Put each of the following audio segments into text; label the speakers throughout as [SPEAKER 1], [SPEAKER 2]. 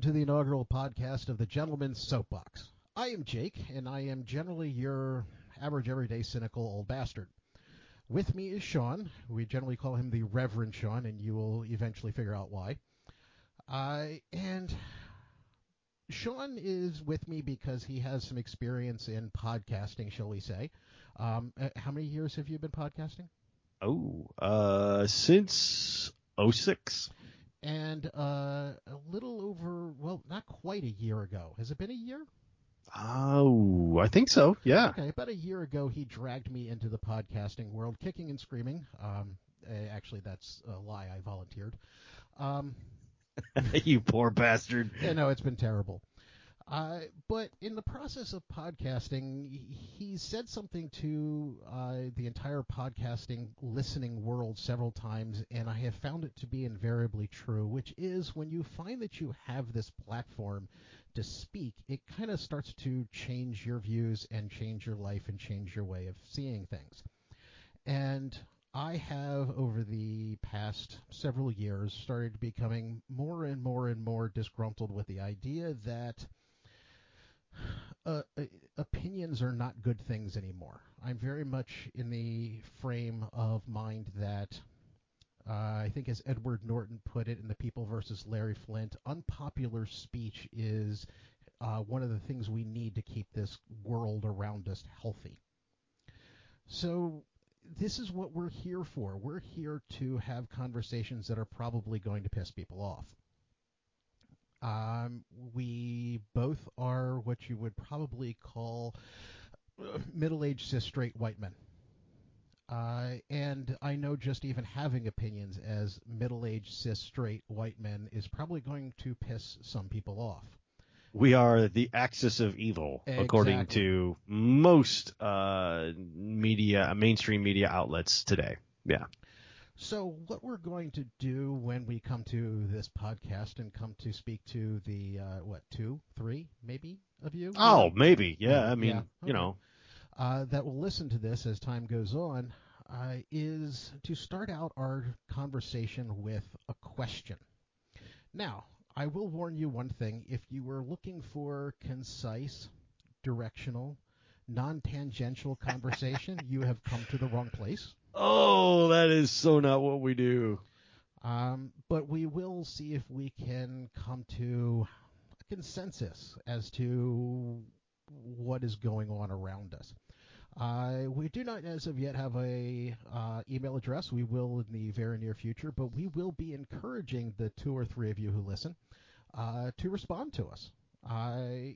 [SPEAKER 1] Welcome to the inaugural podcast of the Gentleman's Soapbox. I am Jake, and I am generally your average, everyday, cynical old bastard. With me is Sean. We generally call him the Reverend Sean, and you will eventually figure out why. Uh, and Sean is with me because he has some experience in podcasting, shall we say. Um, uh, how many years have you been podcasting?
[SPEAKER 2] Oh, uh, since 06.
[SPEAKER 1] And uh, a little over, well, not quite a year ago. Has it been a year?
[SPEAKER 2] Oh, I think so. Yeah.
[SPEAKER 1] Okay, about a year ago, he dragged me into the podcasting world, kicking and screaming. Um, actually, that's a lie. I volunteered. Um,
[SPEAKER 2] you poor bastard.
[SPEAKER 1] yeah, no, it's been terrible. Uh, but in the process of podcasting, he said something to uh, the entire podcasting listening world several times, and I have found it to be invariably true, which is when you find that you have this platform to speak, it kind of starts to change your views and change your life and change your way of seeing things. And I have, over the past several years, started becoming more and more and more disgruntled with the idea that uh, uh, opinions are not good things anymore. I'm very much in the frame of mind that uh, I think, as Edward Norton put it in The People versus Larry Flynt, unpopular speech is uh, one of the things we need to keep this world around us healthy. So, this is what we're here for. We're here to have conversations that are probably going to piss people off. Um, we both are what you would probably call uh, middle-aged cis straight white men. Uh, and I know just even having opinions as middle-aged cis straight white men is probably going to piss some people off.
[SPEAKER 2] We are the axis of evil, according to most uh, media, mainstream media outlets today. Yeah.
[SPEAKER 1] So, what we're going to do when we come to this podcast and come to speak to the uh, what two, three, maybe of you?
[SPEAKER 2] Oh, maybe. Yeah. I mean,
[SPEAKER 1] yeah,
[SPEAKER 2] you know,
[SPEAKER 1] uh, that will listen to this as time goes on uh, is to start out our conversation with a question. Now, I will warn you one thing: if you were looking for concise, directional, non-tangential conversation, you have come to the wrong place.
[SPEAKER 2] Oh, that is so not what we do.
[SPEAKER 1] Um, but we will see if we can come to a consensus as to what is going on around us. Uh, we do not, as of yet, have a uh, email address. We will in the very near future, but we will be encouraging the two or three of you who listen uh, to respond to us.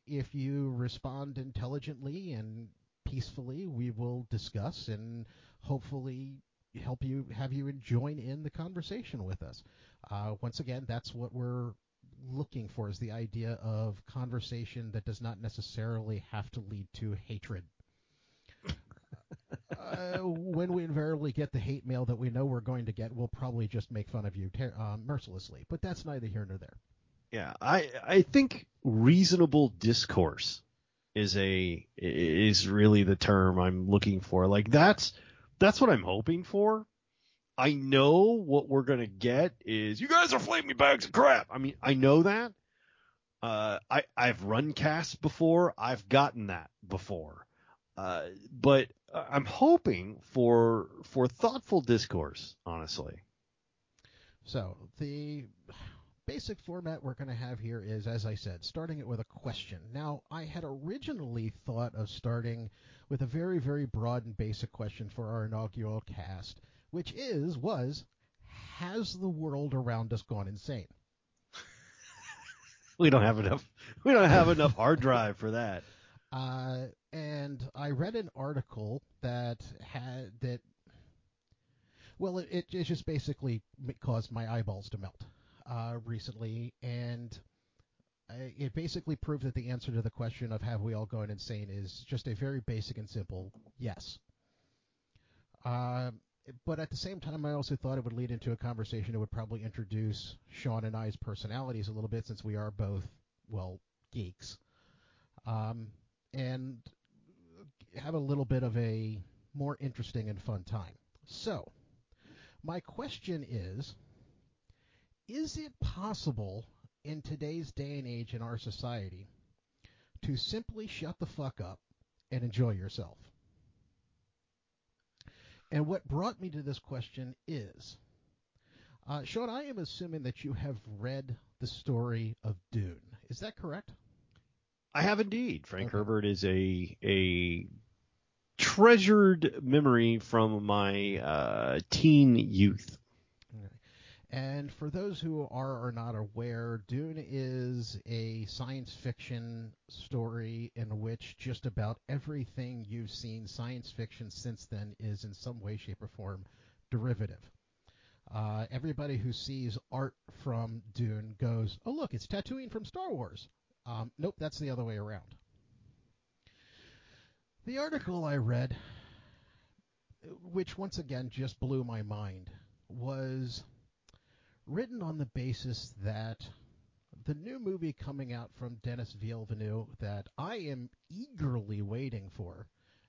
[SPEAKER 1] If you respond intelligently and peacefully, we will discuss and hopefully help you have you join in the conversation with us. Uh, once again, that's what we're looking for is the idea of conversation that does not necessarily have to lead to hatred. uh, when we invariably get the hate mail that we know we're going to get, we'll probably just make fun of you ter- uh, mercilessly. But that's neither here nor there.
[SPEAKER 2] Yeah, I I think reasonable discourse is a is really the term I'm looking for. Like that's that's what I'm hoping for. I know what we're gonna get is you guys are flaming bags of crap. I mean, I know that. Uh, I I've run casts before. I've gotten that before. Uh, but I'm hoping for for thoughtful discourse. Honestly,
[SPEAKER 1] So the basic format we're going to have here is, as I said, starting it with a question. Now, I had originally thought of starting with a very, very broad and basic question for our inaugural cast, which is, was, has the world around us gone insane?
[SPEAKER 2] we don't have enough. We don't have enough hard drive for that.
[SPEAKER 1] Uh, and I read an article that had that. Well, it, it, it just basically caused my eyeballs to melt uh, recently, and it basically proved that the answer to the question of have we all gone insane is just a very basic and simple yes. Uh, but at the same time, I also thought it would lead into a conversation that would probably introduce Sean and I's personalities a little bit, since we are both well geeks, um, and have a little bit of a more interesting and fun time. So, my question is: Is it possible in today's day and age in our society to simply shut the fuck up and enjoy yourself? And what brought me to this question is, uh, Sean, I am assuming that you have read the story of Dune. Is that correct?
[SPEAKER 2] I have indeed. Frank
[SPEAKER 1] Okay.
[SPEAKER 2] Herbert is a a treasured memory from my uh, teen youth.
[SPEAKER 1] And for those who are or not aware, Dune is a science fiction story in which just about everything you've seen science fiction since then is in some way, shape, or form derivative. Uh, everybody who sees art from Dune goes, "Oh, look, it's Tatooine from Star Wars." Um, nope, that's the other way around. The article I read, which once again just blew my mind, was written on the basis that the new movie coming out from Denis Villeneuve that I am eagerly waiting for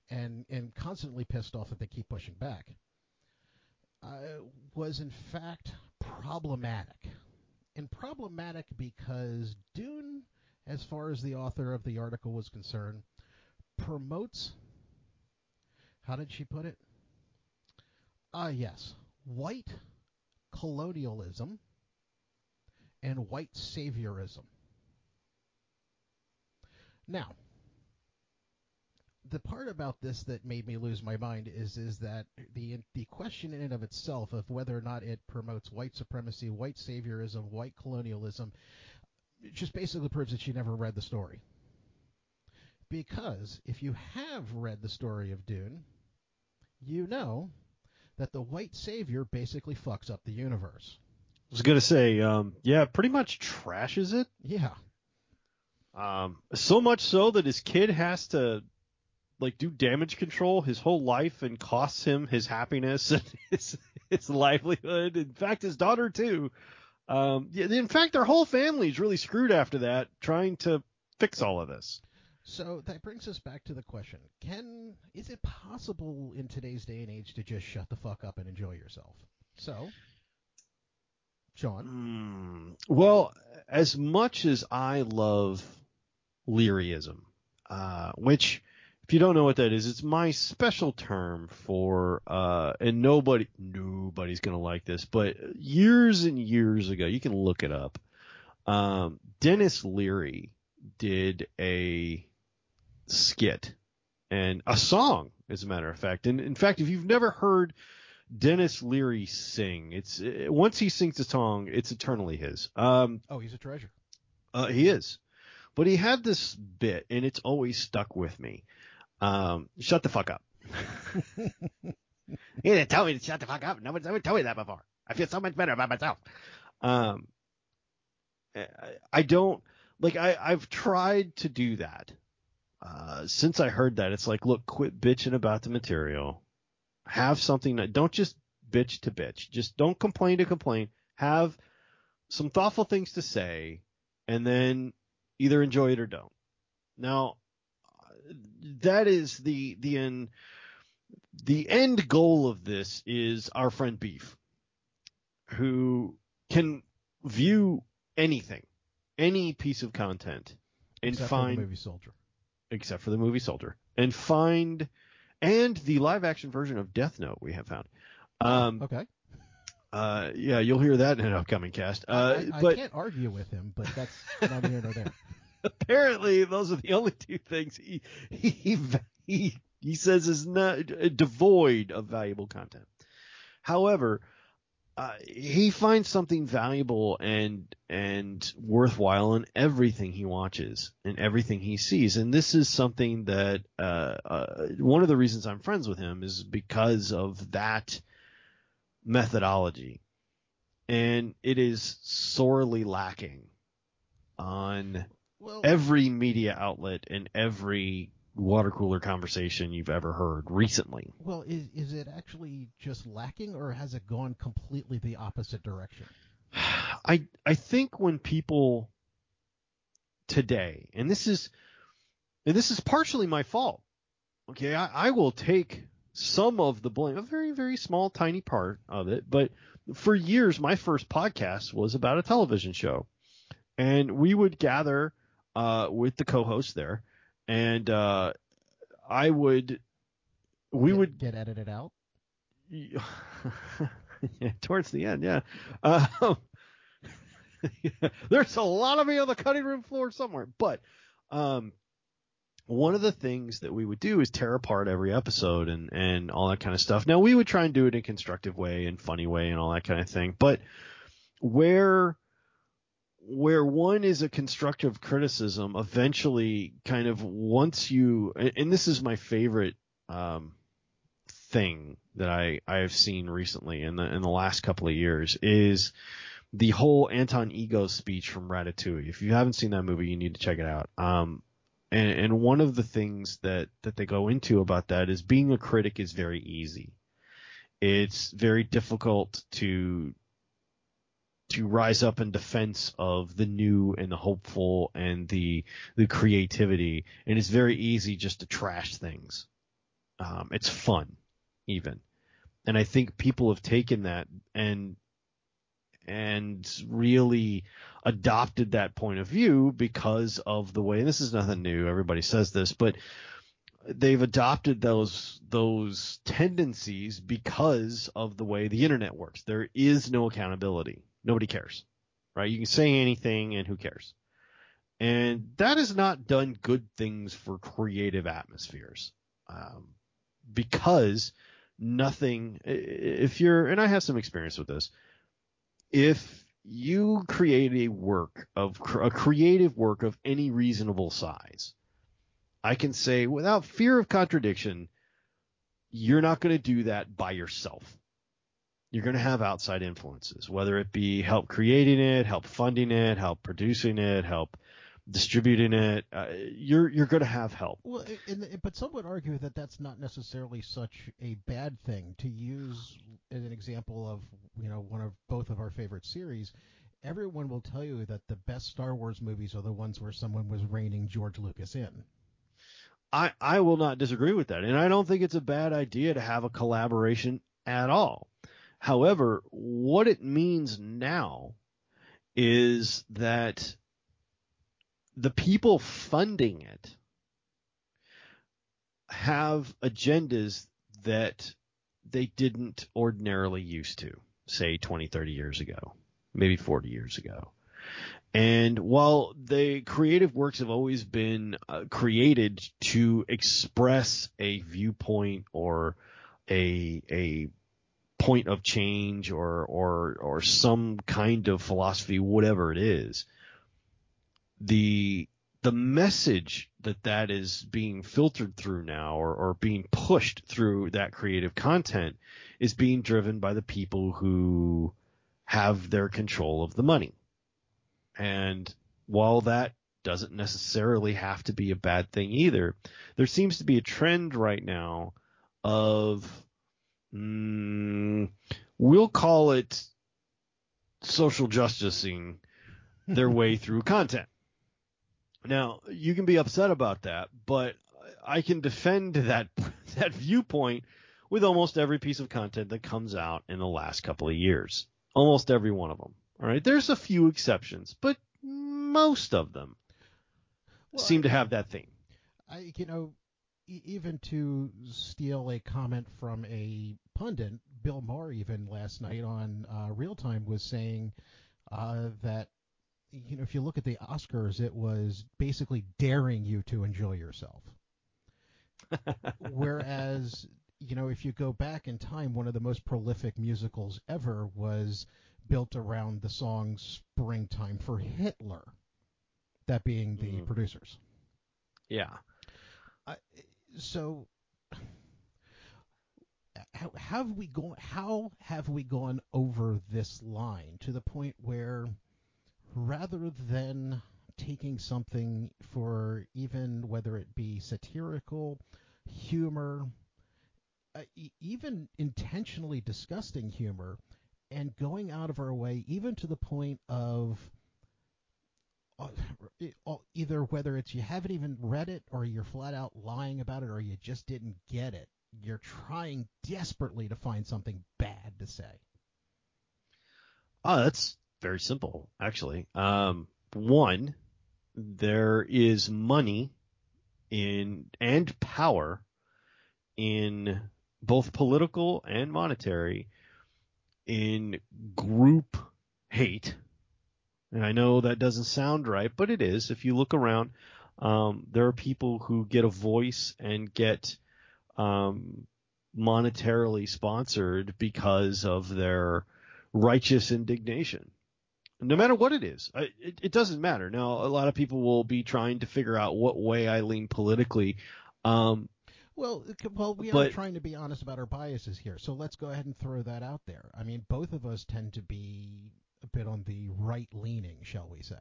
[SPEAKER 1] and, and constantly pissed off that they keep pushing back uh, was in fact problematic. And problematic because Dune, as far as the author of the article was concerned, promotes, how did she put it? Ah, yes, white colonialism and white saviorism. Now, the part about this that made me lose my mind is is that the the question in and of itself of whether or not it promotes white supremacy, white saviorism, white colonialism, just basically proves that you never read the story. Because if you have read the story of Dune, you know that the white savior basically fucks up the universe.
[SPEAKER 2] I was gonna say, um, yeah, pretty much trashes it.
[SPEAKER 1] Yeah.
[SPEAKER 2] Um, so much so that his kid has to like do damage control his whole life and costs him his happiness and his his livelihood. In fact, his daughter too. Um, yeah, in fact, their whole family is really screwed after that, trying to fix all of this.
[SPEAKER 1] So that brings us back to the question: Can is it possible in today's day and age to just shut the fuck up and enjoy yourself? So, John.
[SPEAKER 2] Hmm. Well, as much as I love Learyism, uh, which, if you don't know what that is, it's my special term for, uh, and nobody, nobody's gonna like this, but years and years ago, you can look it up. Um, Denis Leary did a skit and a song, as a matter of fact. And in fact, if you've never heard Denis Leary sing. It's uh, once he sings a song, it's eternally his. Um,
[SPEAKER 1] oh, he's a treasure.
[SPEAKER 2] uh, he is, but he had this bit, and it's always stuck with me. Um, shut the fuck up. you didn't tell me to shut the fuck up. No one's ever told me that before. I feel so much better about myself. Um, I, I don't like. I I've tried to do that. Uh, since I heard that, it's like, look, quit bitching about the material. Have something that don't just bitch to bitch. Just don't complain to complain. Have some thoughtful things to say, and then either enjoy it or don't. Now, that is the the end. The end goal of this is our friend Beef, who can view anything, any piece of content, and
[SPEAKER 1] Except
[SPEAKER 2] find
[SPEAKER 1] the movie Soldier.
[SPEAKER 2] Except for the movie Soldier, and find and the live action version of Death Note we have found. Um,
[SPEAKER 1] Okay.
[SPEAKER 2] uh, yeah, you'll hear that in an upcoming cast. Uh,
[SPEAKER 1] I, I
[SPEAKER 2] but
[SPEAKER 1] can't argue with him, but that's neither here nor there.
[SPEAKER 2] apparently, those are the only two things he he he, he says is not devoid of valuable content. However, uh, he finds something valuable and and worthwhile in everything he watches and everything he sees, and this is something that uh, uh, one of the reasons I'm friends with him is because of that methodology, and it is sorely lacking on
[SPEAKER 1] Well,
[SPEAKER 2] every media outlet and every water cooler conversation you've ever heard recently.
[SPEAKER 1] well, is is it actually just lacking, or has it gone completely the opposite direction?
[SPEAKER 2] I I think when people today, and this is and this is partially my fault. Okay, I, I will take some of the blame, a very very small tiny part of it, but for years my first podcast was about a television show, and we would gather uh, with the co-host there, and uh, I would we
[SPEAKER 1] get,
[SPEAKER 2] would
[SPEAKER 1] get edited out.
[SPEAKER 2] yeah, towards the end, yeah. Um, there's a lot of me on the cutting room floor somewhere, but um, one of the things that we would do is tear apart every episode and and all that kind of stuff. Now we would try and do it in a constructive way and funny way and all that kind of thing, but where where one is a constructive criticism, eventually, kind of once you, and this is my favorite um, thing that I I have seen recently in the in the last couple of years is the whole Anton Ego speech from Ratatouille. If you haven't seen that movie, you need to check it out. Um, and, and one of the things that that they go into about that is being a critic is very easy. It's very difficult to to rise up in defense of the new and the hopeful and the the creativity, and it's very easy just to trash things. Um, it's fun, even, and I think people have taken that and and really adopted that point of view because of the way. And this is nothing new. Everybody says this, but they've adopted those those tendencies because of the way the internet works. There is no accountability. Nobody cares, right? You can say anything and who cares? And that has not done good things for creative atmospheres. Um, because nothing, if you're, and I have some experience with this, if you create a work of a creative work of any reasonable size, I can say without fear of contradiction, you're not going to do that by yourself you're going to have outside influences, whether it be help creating it, help funding it, help producing it, help distributing it. Uh, you're you're going to have help.
[SPEAKER 1] Well, but some would argue that that's not necessarily such a bad thing. To use as an example of you know one of both of our favorite series, everyone will tell you that the best Star Wars movies are the ones where someone was reining George Lucas in.
[SPEAKER 2] I, I will not disagree with that. And I don't think it's a bad idea to have a collaboration at all. However, what it means now is that the people funding it have agendas that they didn't ordinarily used to, say 20, 30 years ago, maybe 40 years ago. And while the creative works have always been uh, created to express a viewpoint or a a point of change or or or some kind of philosophy, whatever it is, the the message that that is being filtered through now or, or being pushed through that creative content is being driven by the people who have their control of the money. And while that doesn't necessarily have to be a bad thing either, there seems to be a trend right now of mm, we'll call it social justicing their way through content. Now, you can be upset about that, but I can defend that that viewpoint with almost every piece of content that comes out in the last couple of years. Almost every one of them. All right, there's a few exceptions, but most of them well, seem I, to have that thing.
[SPEAKER 1] I, you know, even to steal a comment from a pundit, Bill Maher, even last night on uh, Real Time, was saying uh, that you know if you look at the Oscars, it was basically daring you to enjoy yourself. Whereas you know if you go back in time, one of the most prolific musicals ever was built around the song "Springtime" for Hitler. That being the mm. producers.
[SPEAKER 2] Yeah.
[SPEAKER 1] I, so how, have we gone how have we gone over this line to the point where rather than taking something for even whether it be satirical humor uh, even intentionally disgusting humor and going out of our way even to the point of Uh, uh, either whether it's you haven't even read it or you're flat out lying about it or you just didn't get it. You're trying desperately to find something bad to say.
[SPEAKER 2] Oh, that's very simple, actually. Um, one, there is money in and power in both political and monetary in group hate. And I know that doesn't sound right, but it is. If you look around, um, there are people who get a voice and get um, monetarily sponsored because of their righteous indignation. No matter what it is, it, it doesn't matter. Now, a lot of people will be trying to figure out what way I lean politically. Um,
[SPEAKER 1] well, well, we
[SPEAKER 2] but,
[SPEAKER 1] are trying to be honest about our biases here, so let's go ahead and throw that out there. I mean, both of us tend to be a bit on the right leaning, shall we say?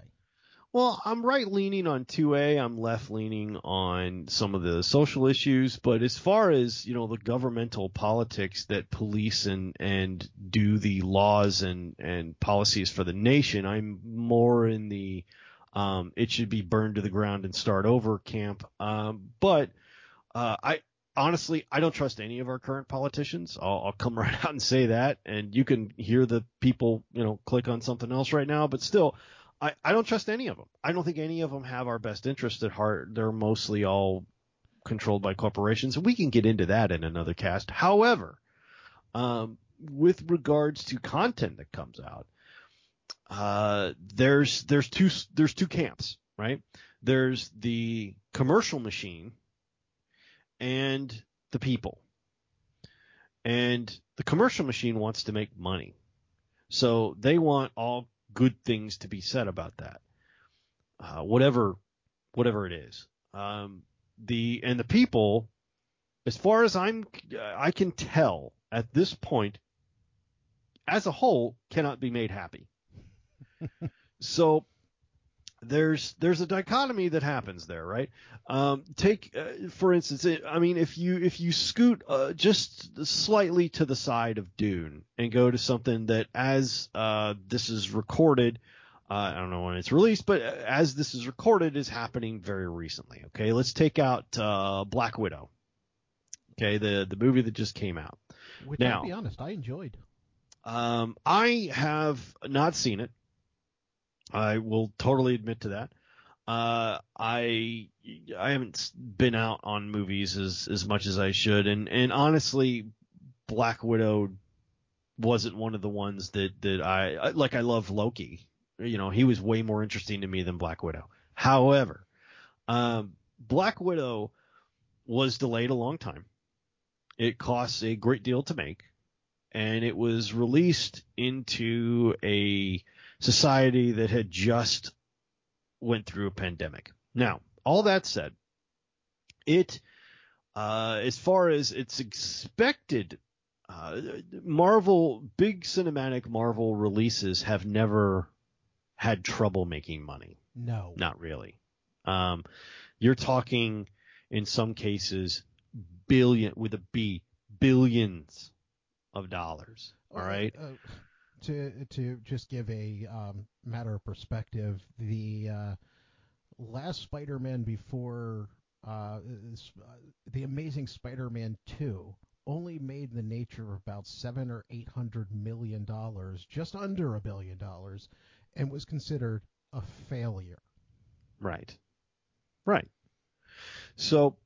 [SPEAKER 2] Well, I'm right leaning on 2A. I'm left leaning on some of the social issues. But as far as, you know, the governmental politics that police and, and do the laws and, and policies for the nation, I'm more in the, um, it should be burned to the ground and start over camp. Um, but, uh, I, honestly, I don't trust any of our current politicians. I'll, I'll, come right out and say that. And you can hear the people, you know, click on something else right now, but still, I, I don't trust any of them. I don't think any of them have our best interest at heart. They're mostly all controlled by corporations. We can get into that in another cast. However, um, with regards to content that comes out, uh, there's there's two there's two camps, right? There's the commercial machine and the people. And the commercial machine wants to make money. So they want all good things to be said about that. Uh, whatever, whatever it is. Um, the, and the people, as far as I'm, I can tell at this point, as a whole, cannot be made happy. so there's there's a dichotomy that happens there, right? Um, take uh, for instance, it, I mean, if you if you scoot uh, just slightly to the side of Dune and go to something that, as uh, this is recorded, uh, I don't know when it's released, but as this is recorded, is happening very recently. Okay, let's take out uh, Black Widow. Okay, the the movie that just came out.
[SPEAKER 1] Which,
[SPEAKER 2] now,
[SPEAKER 1] I'll be honest, I enjoyed.
[SPEAKER 2] Um, I have not seen it. I will totally admit to that. Uh, I I haven't been out on movies as as much as I should, and and honestly, Black Widow wasn't one of the ones that that I like. I love Loki. You know, he was way more interesting to me than Black Widow. However, um, Black Widow was delayed a long time. It costs a great deal to make, and it was released into a society that had just went through a pandemic. Now, all that said, it, uh, as far as it's expected, uh, Marvel, big cinematic Marvel releases have never had trouble making money.
[SPEAKER 1] No.
[SPEAKER 2] Not really. Um, you're talking in some cases billion with a B, billions of dollars. All right.
[SPEAKER 1] Uh, to to just give a um, matter of perspective, the uh, last Spider-Man before uh, the Amazing Spider-Man two only made the nature of about seven or eight hundred million dollars, just under a billion dollars, and was considered a failure.
[SPEAKER 2] Right. Right. So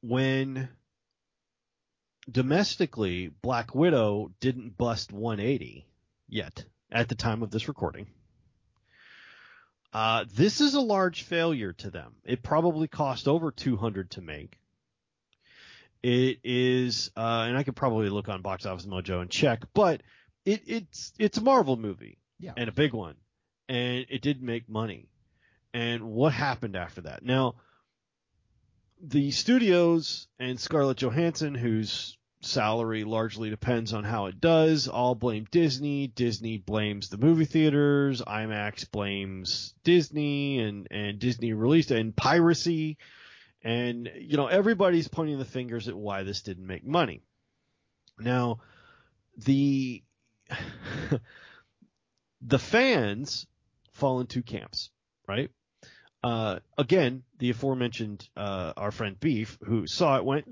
[SPEAKER 2] when domestically, Black Widow didn't bust 180 yet at the time of this recording. Uh, this is a large failure to them. It probably cost over 200 to make. It is, uh, and I could probably look on Box Office Mojo and check, but it, it's it's a Marvel movie
[SPEAKER 1] yeah.
[SPEAKER 2] and a big one, and it did make money. And what happened after that? Now, the studios and Scarlett Johansson, who's salary largely depends on how it does. All blame Disney. Disney blames the movie theaters. IMAX blames Disney and, and Disney released and piracy. And, you know, everybody's pointing the fingers at why this didn't make money. Now, the, the fans fall in two camps, right? Uh, again, the aforementioned, uh, our friend Beef, who saw it went,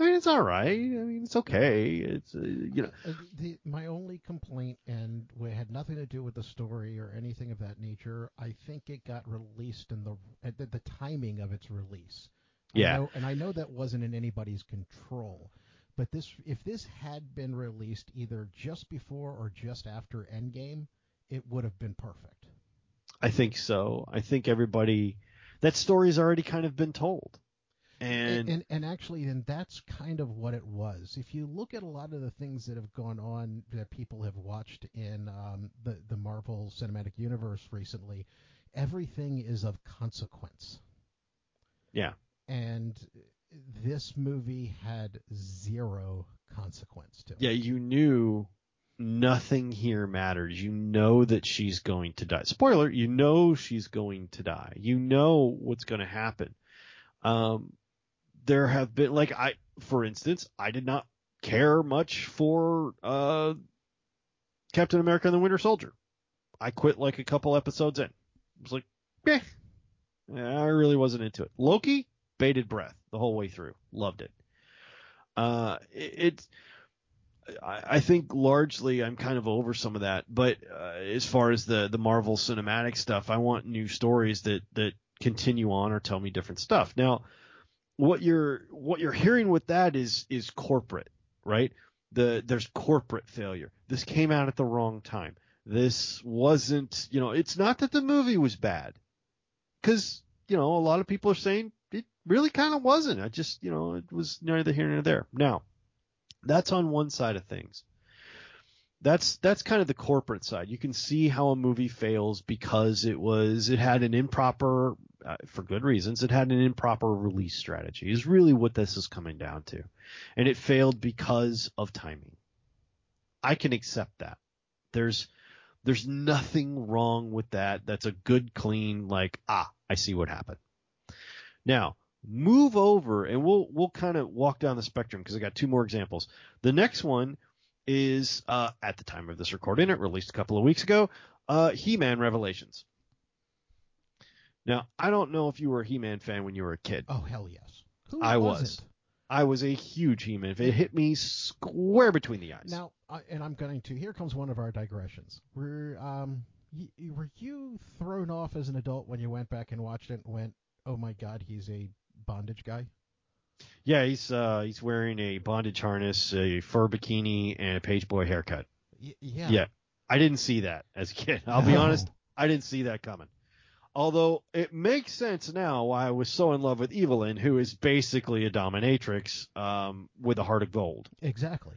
[SPEAKER 2] eh, mean, it's all right. I mean, it's okay. It's uh, you know.
[SPEAKER 1] Uh, the, my only complaint, and it had nothing to do with the story or anything of that nature. I think it got released in the at the, the timing of its release. I
[SPEAKER 2] Yeah.
[SPEAKER 1] know- and I know that wasn't in anybody's control. But this, if this had been released either just before or just after Endgame, it would have been perfect.
[SPEAKER 2] I think so. I think everybody that story's already kind of been told. And,
[SPEAKER 1] and and actually then that's kind of what it was if you look at a lot of the things that have gone on that people have watched in um, the the marvel cinematic universe recently everything is of consequence
[SPEAKER 2] Yeah.
[SPEAKER 1] and this movie had zero consequence to it
[SPEAKER 2] yeah, you knew nothing here matters. You know that she's going to die. Spoiler, you know she's going to die. You know what's going to happen. Um, there have been like I, for instance, I did not care much for uh, Captain America and the Winter Soldier. I quit like a couple episodes in. I was like, eh, I really wasn't into it. Loki, bated breath the whole way through. Loved it. Uh, it, it's I, I think largely I'm kind of over some of that, but uh, as far as the the Marvel cinematic stuff, I want new stories that that continue on or tell me different stuff. Now, what you're what you're hearing with that is is corporate, right? The there's corporate failure. This came out at the wrong time. This wasn't, you know, it's not that the movie was bad, because you know a lot of people are saying it really kind of wasn't. I just, you know, it was neither here nor there. Now, that's on one side of things. That's that's kind of the corporate side. You can see how a movie fails because it was it had an improper, uh, for good reasons, it had an improper release strategy. Is really what this is coming down to, and it failed because of timing. I can accept that. There's there's nothing wrong with that. That's a good clean like ah I see what happened. Now move over and we'll we'll kind of walk down the spectrum because I got two more examples. The next one is uh, at the time of this recording, it released a couple of weeks ago. Uh, He-Man Revelations. Now I don't know if you were a He-Man fan when you were a kid.
[SPEAKER 1] oh hell yes Who
[SPEAKER 2] I was.
[SPEAKER 1] wasn't?
[SPEAKER 2] I was a huge He-Man fan. It hit me square between the eyes.
[SPEAKER 1] Now, uh, and I'm going to. Here comes one of our digressions. Were um, y- were you thrown off as an adult when you went back and watched it and went, "Oh my God, he's a bondage guy"?
[SPEAKER 2] yeah, he's uh, he's wearing a bondage harness, a fur bikini, and a page boy haircut.
[SPEAKER 1] Y- yeah.
[SPEAKER 2] Yeah. I didn't see that as a kid. I'll be
[SPEAKER 1] No.
[SPEAKER 2] honest, I didn't see that coming. Although it makes sense now why I was so in love with Evil-Lyn, who is basically a dominatrix um, with a heart of gold,
[SPEAKER 1] Exactly.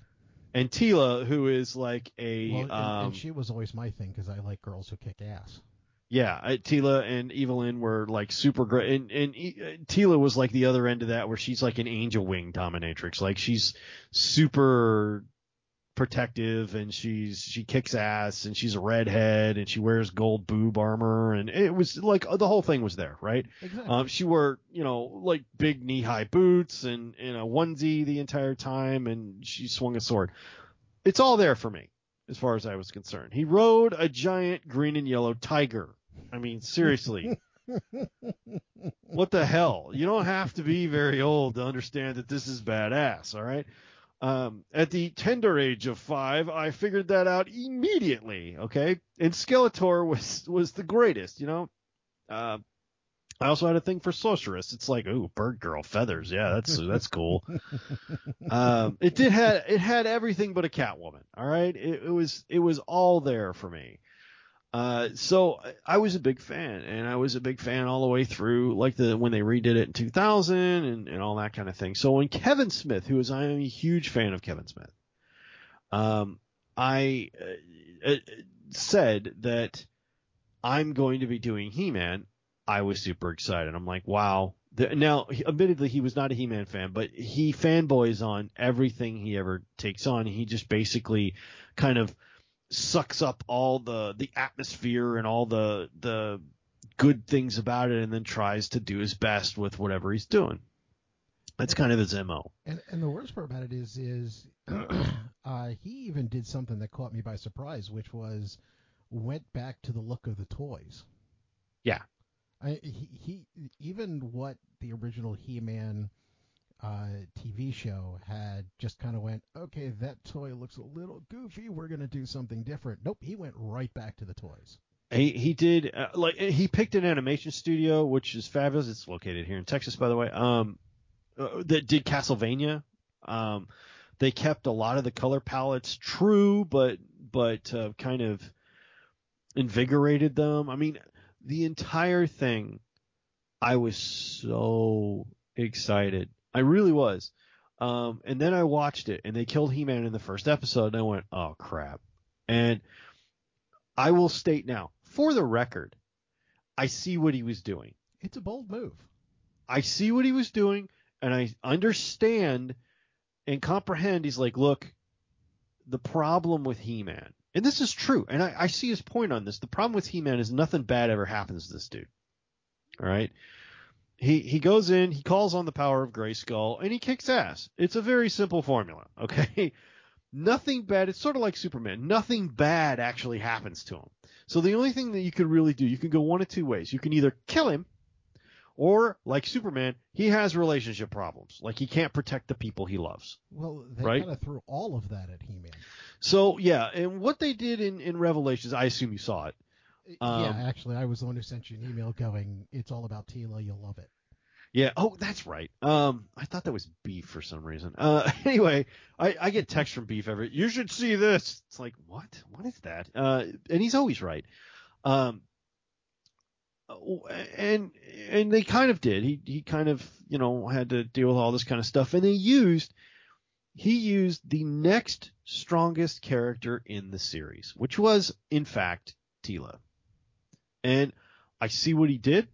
[SPEAKER 2] and Teela, who is like a
[SPEAKER 1] Well, and,
[SPEAKER 2] um,
[SPEAKER 1] and she was always my thing because I like girls who kick ass.
[SPEAKER 2] yeah, uh, Teela and Evil-Lyn were like super great, and and E- uh, Teela was like the other end of that, where she's like an angel wing dominatrix, like she's super protective and she's she kicks ass and she's a redhead and she wears gold boob armor and it was like the whole thing was there right
[SPEAKER 1] Exactly.
[SPEAKER 2] um she wore you know like big knee high boots and and a onesie the entire time and she swung a sword it's all there for me as far as i was concerned he rode a giant green and yellow tiger i mean seriously what the hell? You don't have to be very old to understand that this is badass, all right? Um, at the tender age of five, I figured that out immediately, okay? And Skeletor was was the greatest, you know. Uh, I also had a thing for sorceress. It's like, ooh, bird girl feathers, yeah, that's that's cool. um, it did had it had everything but a Catwoman, all right? It, it was it was all there for me. Uh, so I was a big fan, and I was a big fan all the way through, like the when they redid it in 2000 and, and all that kind of thing. So when Kevin Smith, who is I am a huge fan of Kevin Smith, um, I uh, uh, said that I'm going to be doing He-Man. I was super excited. I'm like, wow. Now, admittedly, he was not a He-Man fan, but he fanboys on everything he ever takes on. He just basically kind of sucks up all the the atmosphere and all the the good things about it and then tries to do his best with whatever he's doing. That's kind of his MO.
[SPEAKER 1] And and the worst part about it is is uh, he even did something that caught me by surprise, which was went back to the look of the toys.
[SPEAKER 2] Yeah.
[SPEAKER 1] I, he, he even what the original He-Man uh, TV show had just kind of went, okay, that toy looks a little goofy. We're going to do something different. Nope, he went right back to the toys.
[SPEAKER 2] He he did uh, like he picked an animation studio which is fabulous. It's located here in Texas, by the way. Um, uh, that did Castlevania. Um, they kept a lot of the color palettes true, but but uh, kind of invigorated them. I mean, the entire thing. I was so excited. I really was. Um, and then I watched it, and they killed He-Man in the first episode, and I went, "Oh crap!" And I will state now, for the record, I see what he was doing.
[SPEAKER 1] It's a bold move.
[SPEAKER 2] I see what he was doing, and I understand and comprehend. He's like, look, the problem with He-Man, and this is true, and I, I see his point on this. The problem with He-Man is nothing bad ever happens to this dude. All right. He he goes in, he calls on the power of Grayskull, and he kicks ass. It's a very simple formula. Okay. Nothing bad. It's sort of like Superman. Nothing bad actually happens to him. So the only thing that you could really do, you can go one of two ways. You can either kill him, or like Superman, he has relationship problems. Like he can't protect the people he loves.
[SPEAKER 1] Well, they
[SPEAKER 2] Right?
[SPEAKER 1] kind of threw all of that at He-Man.
[SPEAKER 2] So yeah, and what they did in in Revelations, I assume you saw it. Um,
[SPEAKER 1] yeah, actually, I was the one who sent you an email going, "It's all about Teela. You'll love it."
[SPEAKER 2] Yeah. Oh, that's right. Um, I thought that was beef for some reason. Uh, anyway, I, I get text from beef every. You should see this. It's like what? What is that? Uh, and he's always right. Um, and and they kind of did. He he kind of you know had to deal with all this kind of stuff, and they used he used the next strongest character in the series, which was in fact Teela. And I see what he did,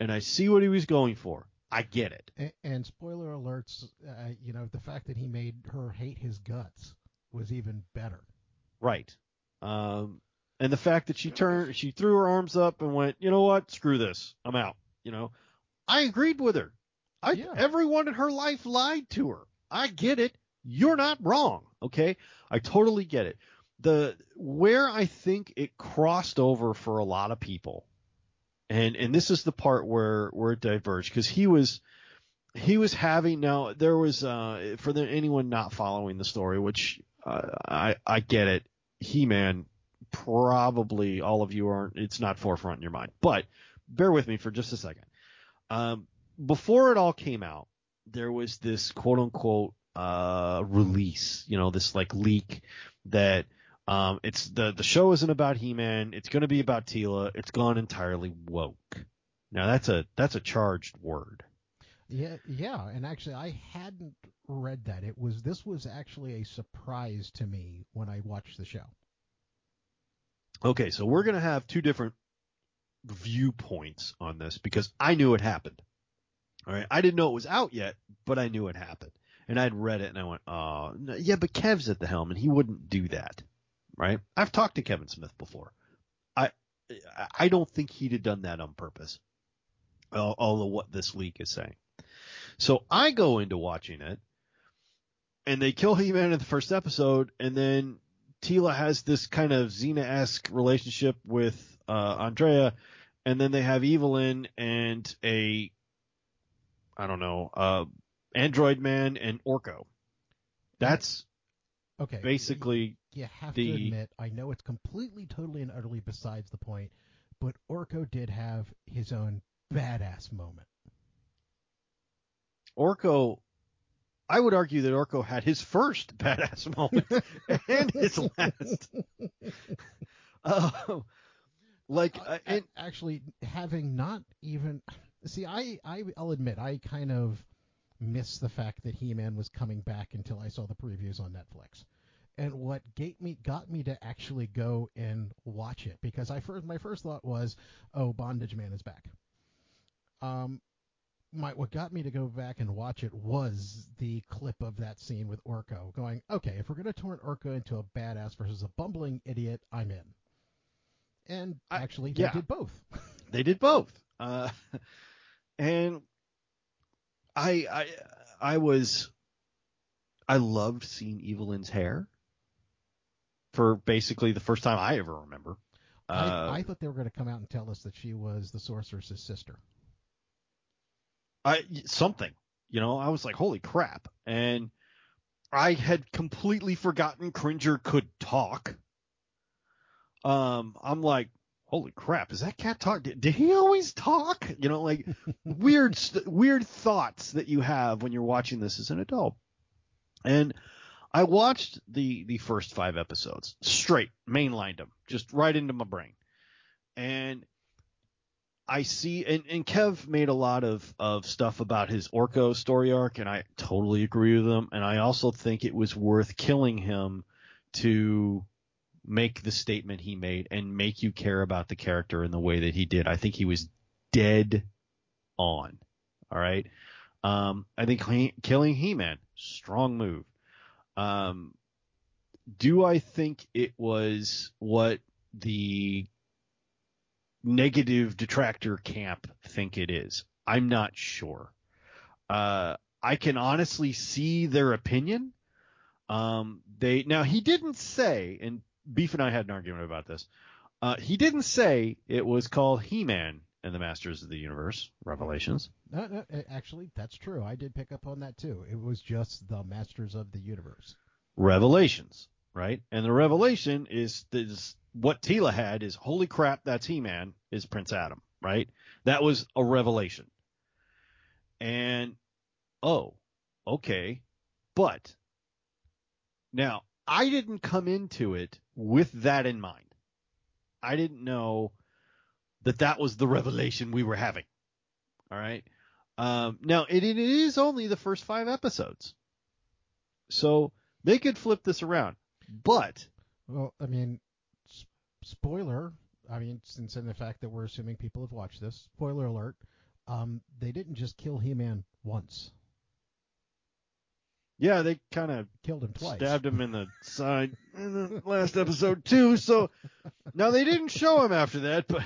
[SPEAKER 2] and I see what he was going for. I get it.
[SPEAKER 1] And, and spoiler alerts, uh, you know, the fact that he made her hate his guts was even better.
[SPEAKER 2] Right. Um, and the fact that she turned, she threw her arms up and went, you know what, screw this, I'm out. You know, I agreed with her. I
[SPEAKER 1] Yeah.
[SPEAKER 2] everyone in her life lied to her. I get it. You're not wrong. Okay, I totally get it. The where I think it crossed over for a lot of people, and and this is the part where where it diverged because he was he was having now there was uh for the, anyone not following the story which uh, I I get it He-Man probably all of you aren't it's not forefront in your mind but bear with me for just a second. Um before it all came out there was this quote unquote uh release you know this like leak that um it's the the show isn't about He-Man it's going to be about Teela it's gone entirely woke now that's a that's a charged word
[SPEAKER 1] Yeah, yeah, and actually, I hadn't read that. It was this was actually a surprise to me when I watched the show.
[SPEAKER 2] Okay, so we're going to have two different viewpoints on this because I knew it happened. All right, I didn't know it was out yet, but I knew it happened, and I'd read it and I went, "Oh, no, yeah, but Kev's at the helm and he wouldn't do that." Right? I've talked to Kevin Smith before. I I don't think he'd have done that on purpose. al- Although what this leak is saying. So I go into watching it, and they kill He-Man in the first episode, and then Teela has this kind of Xena-esque relationship with uh, Andra, and then they have Evil-Lyn and a, I don't know, uh, Android Man and Orko. That's
[SPEAKER 1] Okay,
[SPEAKER 2] basically
[SPEAKER 1] you have
[SPEAKER 2] the-
[SPEAKER 1] to admit, I know it's completely, totally, and utterly besides the point, but Orko did have his own badass moment.
[SPEAKER 2] Orko. I would argue that Orko had his first badass moment and his last. Uh, like, uh, and,
[SPEAKER 1] actually, having not even see, I, I I'll admit, I kind of missed the fact that He-Man was coming back until I saw the previews on Netflix. And what gate me got me to actually go and watch it because I first my first thought was, oh, Bondage Man is back. Um, my what got me to go back and watch it was the clip of that scene with Orko going, okay, if we're gonna turn Orko into a badass versus a bumbling idiot, I'm in. And
[SPEAKER 2] I-
[SPEAKER 1] actually, they
[SPEAKER 2] yeah.
[SPEAKER 1] did both.
[SPEAKER 2] they did both. Uh, and I, I, I was, I loved seeing Evil-Lyn's hair for basically the first time I ever remember. Uh,
[SPEAKER 1] I, I thought they were going to come out and tell us that she was the sorceress's sister.
[SPEAKER 2] I something. You know, I was like, holy crap. And I had completely forgotten Cringer could talk. Um, I'm like, holy crap, is that cat talk? Did, did he always talk? You know, like weird, weird thoughts that you have when you're watching this as an adult. And I watched the the first five episodes straight, mainlined them, just right into my brain. And I see, and, and Kev made a lot of, of stuff about his Orko story arc, and I totally agree with him. And I also think it was worth killing him to make the statement he made and make you care about the character in the way that he did. I think he was dead on. All right. Um, I think he, killing He-Man, strong move. Um, do I think it was what the negative detractor camp think it is. I'm not sure. Uh, I can honestly see their opinion. Um, they now he didn't say, and Beef and I had an argument about this. Uh, he didn't say it was called He-Man and the Masters of the Universe Revelations.
[SPEAKER 1] No, no, actually, that's true. I did pick up on that too. It was just the Masters of the Universe.
[SPEAKER 2] Revelations, right? And the revelation is this what Teela had is holy crap, that's He Man, is Prince Adam, right? That was a revelation. And oh, okay. But now I didn't come into it with that in mind. I didn't know that that was the revelation we were having. All right. Um, now it, it is only the first five episodes, so they could flip this around. But
[SPEAKER 1] well, I mean, spoiler, I mean, since in the fact that we're assuming people have watched this, spoiler alert, um, they didn't just kill He-Man once.
[SPEAKER 2] Yeah, they kind of
[SPEAKER 1] killed him twice.
[SPEAKER 2] Stabbed him in the side in the last episode too. So now they didn't show him after that, but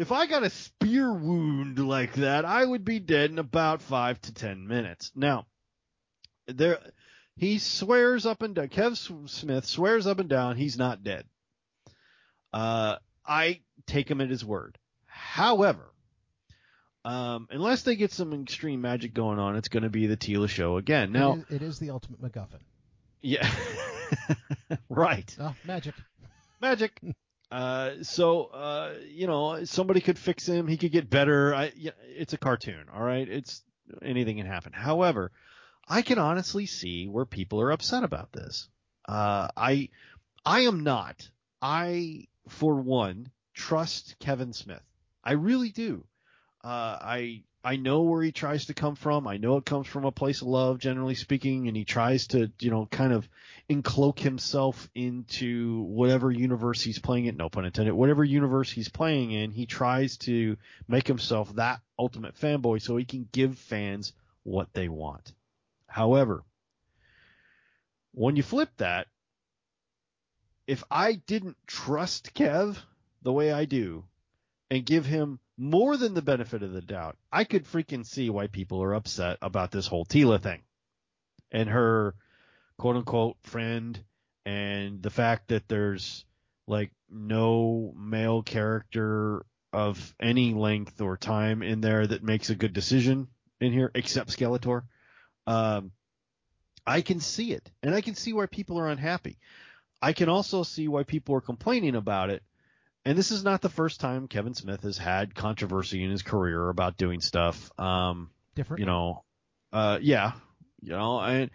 [SPEAKER 2] if I got a spear wound like that, I would be dead in about five to ten minutes. Now, there, he swears up and down. Kev Smith swears up and down he's not dead. Uh, I take him at his word. However, um, unless they get some extreme magic going on, it's going to be the Teela show again. Now,
[SPEAKER 1] it is, it is the ultimate MacGuffin.
[SPEAKER 2] Yeah, right.
[SPEAKER 1] Oh, magic.
[SPEAKER 2] Magic. Uh, so, uh, you know, somebody could fix him. He could get better. I, yeah, it's a cartoon. All right. It's anything can happen. However, I can honestly see where people are upset about this. Uh, I, I am not. I for one, trust Kevin Smith. I really do. Uh, I I know where he tries to come from. I know it comes from a place of love, generally speaking, and he tries to, you know, kind of encloak himself into whatever universe he's playing it. No pun intended. Whatever universe he's playing in, he tries to make himself that ultimate fanboy so he can give fans what they want. However, when you flip that if I didn't trust Kev the way I do and give him more than the benefit of the doubt, I could freaking see why people are upset about this whole Teela thing and her quote unquote friend and the fact that there's like no male character of any length or time in there that makes a good decision in here except Skeletor. Um, I can see it and I can see why people are unhappy. I can also see why people are complaining about it. And this is not the first time Kevin Smith has had controversy in his career about doing stuff. Um,
[SPEAKER 1] Different.
[SPEAKER 2] You know, uh, yeah, you know, I,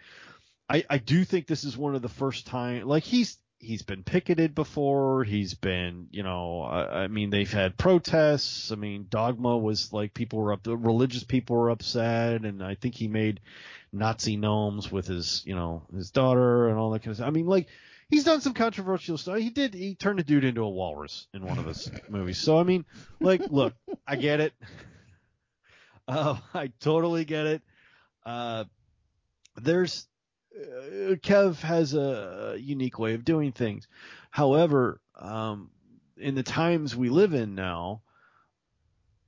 [SPEAKER 2] I, I do think this is one of the first time, like he's, he's been picketed before. He's been, you know, I, I mean, they've had protests. I mean, Dogma was like people were up, the religious people were upset, and I think he made Nazi gnomes with his, you know, his daughter and all that kind of stuff. I mean, like he's done some controversial stuff. He did. He turned a dude into a walrus in one of his movies. So I mean, like, look, I get it. Uh, I totally get it. Uh, there's uh, Kev has a unique way of doing things. However, um, in the times we live in now,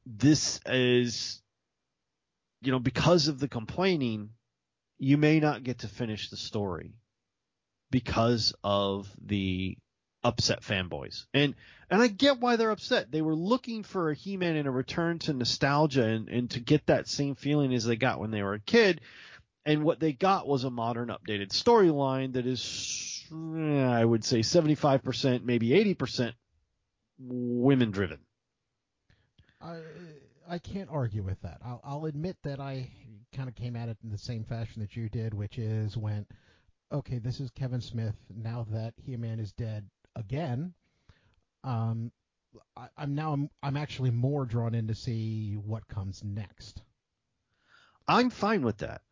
[SPEAKER 2] this is, you know, because of the complaining, you may not get to finish the story because of the upset fanboys. And and I get why they're upset. They were looking for a He-Man and a return to nostalgia and, and to get that same feeling as they got when they were a kid. And what they got was a modern updated storyline that is eh, I would say 75%, maybe 80% women driven.
[SPEAKER 1] I I can't argue with that. I'll, I'll admit that I kind of came at it in the same fashion that you did, which is when, okay, this is Kevin Smith. Now that He-Man is dead again, um, I, I'm now I'm, I'm actually more drawn in to see what comes next.
[SPEAKER 2] I'm fine with that.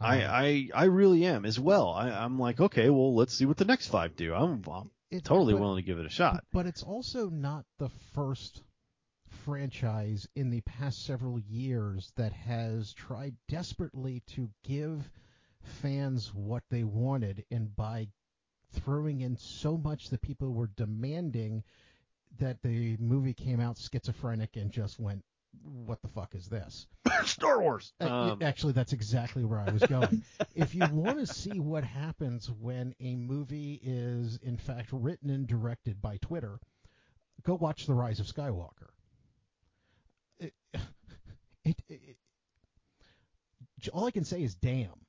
[SPEAKER 1] Um,
[SPEAKER 2] I, I I really am as well. I, I'm like, okay, well, let's see what the next five do. I'm, I'm
[SPEAKER 1] it-
[SPEAKER 2] totally
[SPEAKER 1] but-
[SPEAKER 2] willing to give it a shot.
[SPEAKER 1] But it's also not the first franchise in the past several years that has tried desperately to give fans what they wanted, and by throwing in so much that people were demanding that the movie came out schizophrenic and just went, "What the fuck is this?"
[SPEAKER 2] Star Wars.
[SPEAKER 1] Uh,
[SPEAKER 2] Um,
[SPEAKER 1] Actually, that's exactly where I was going. if you want to see what happens when a movie is, in fact, written and directed by Twitter, go watch The Rise of Skywalker. It, it, it, all I can say is damn.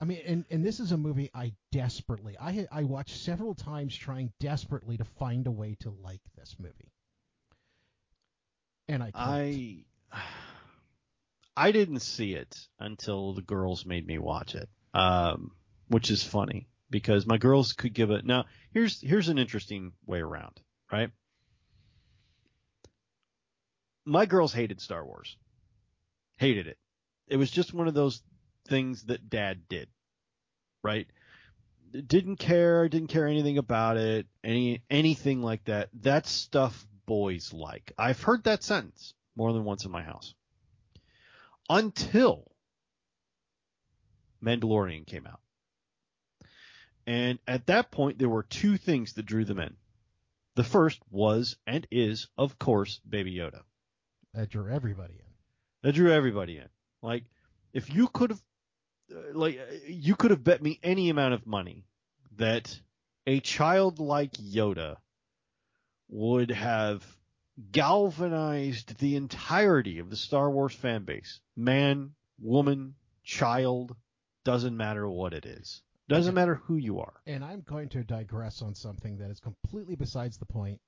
[SPEAKER 1] I mean, and, and this is a movie I desperately, I I watched several times trying desperately to find a way to like this movie, and I couldn't.
[SPEAKER 2] I I didn't see it until the girls made me watch it, um, which is funny because my girls could give it. Now here's here's an interesting way around, right? My girls hated Star Wars, hated it. It was just one of those things that Dad did, right? Didn't care, didn't care anything about it, any anything like that. That's stuff boys like. I've heard that sentence more than once in my house. Until Mandalorian came out. And at that point, there were two things that drew them in. The first was and is, of course, Baby Yoda.
[SPEAKER 1] that drew everybody in.
[SPEAKER 2] That drew everybody in. Like, if you could have, like, uh, you could have bet me any amount of money that a child like Yoda would have galvanized the entirety of the Star Wars fan base. Man, woman, child, doesn't matter what it is. Doesn't matter who you are.
[SPEAKER 1] And I'm going to digress on something that is completely besides the point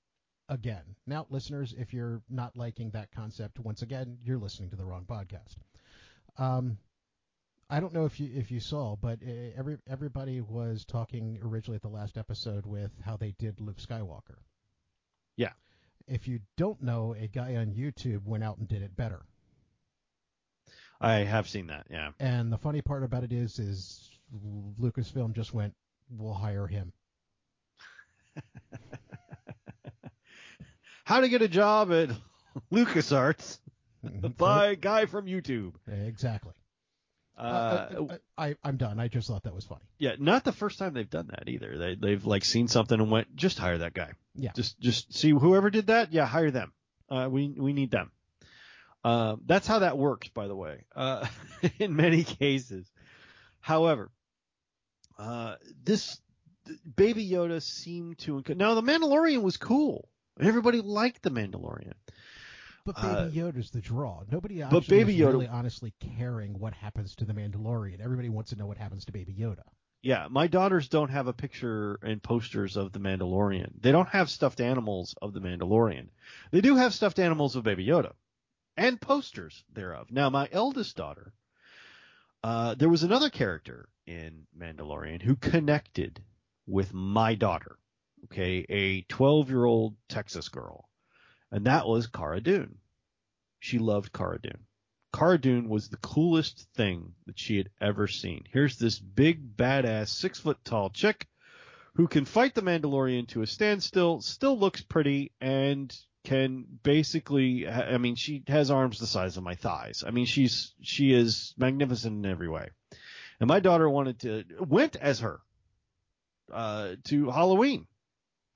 [SPEAKER 1] again. Now, listeners, if you're not liking that concept, once again, you're listening to the wrong podcast. Um, I don't know if you if you saw, but uh, every everybody was talking originally at the last episode with how they did Luke Skywalker.
[SPEAKER 2] Yeah.
[SPEAKER 1] If you don't know, a guy on YouTube went out and did it better.
[SPEAKER 2] I have seen that, yeah.
[SPEAKER 1] And the funny part about it is, is Lucasfilm just went, "We'll hire him."
[SPEAKER 2] How to get a job at LucasArts by a guy from YouTube.
[SPEAKER 1] exactly.
[SPEAKER 2] Uh,
[SPEAKER 1] Uh, I, I'm done. I just thought that was funny.
[SPEAKER 2] Yeah, not the first time they've done that either. They they've like seen something and went, just hire that guy.
[SPEAKER 1] Yeah.
[SPEAKER 2] Just just see whoever did that. Yeah, hire them. Uh, we we need them. Uh, that's how that works, by the way. Uh, in many cases. However, uh, this Baby Yoda seemed to now the Mandalorian was cool. Everybody liked the Mandalorian.
[SPEAKER 1] But
[SPEAKER 2] Uh,
[SPEAKER 1] Baby Yoda's the draw. Nobody
[SPEAKER 2] but Baby
[SPEAKER 1] is
[SPEAKER 2] Yoda-
[SPEAKER 1] really honestly caring what happens to the Mandalorian. Everybody wants to know what happens to Baby Yoda.
[SPEAKER 2] Yeah, my daughters don't have a picture and posters of the Mandalorian. They don't have stuffed animals of the Mandalorian. They do have stuffed animals of Baby Yoda and posters thereof. Now, my eldest daughter, uh, there was another character in Mandalorian who connected with my daughter. Okay, a 12 year old Texas girl, and that was Cara Dune. She loved Cara Dune. Cara Dune was the coolest thing that she had ever seen. Here's this big, badass, six foot tall chick who can fight the Mandalorian to a standstill, still looks pretty, and can basically, I mean, she has arms the size of my thighs. I mean, she's, she is magnificent in every way. And my daughter wanted to, went as her, uh, to Halloween.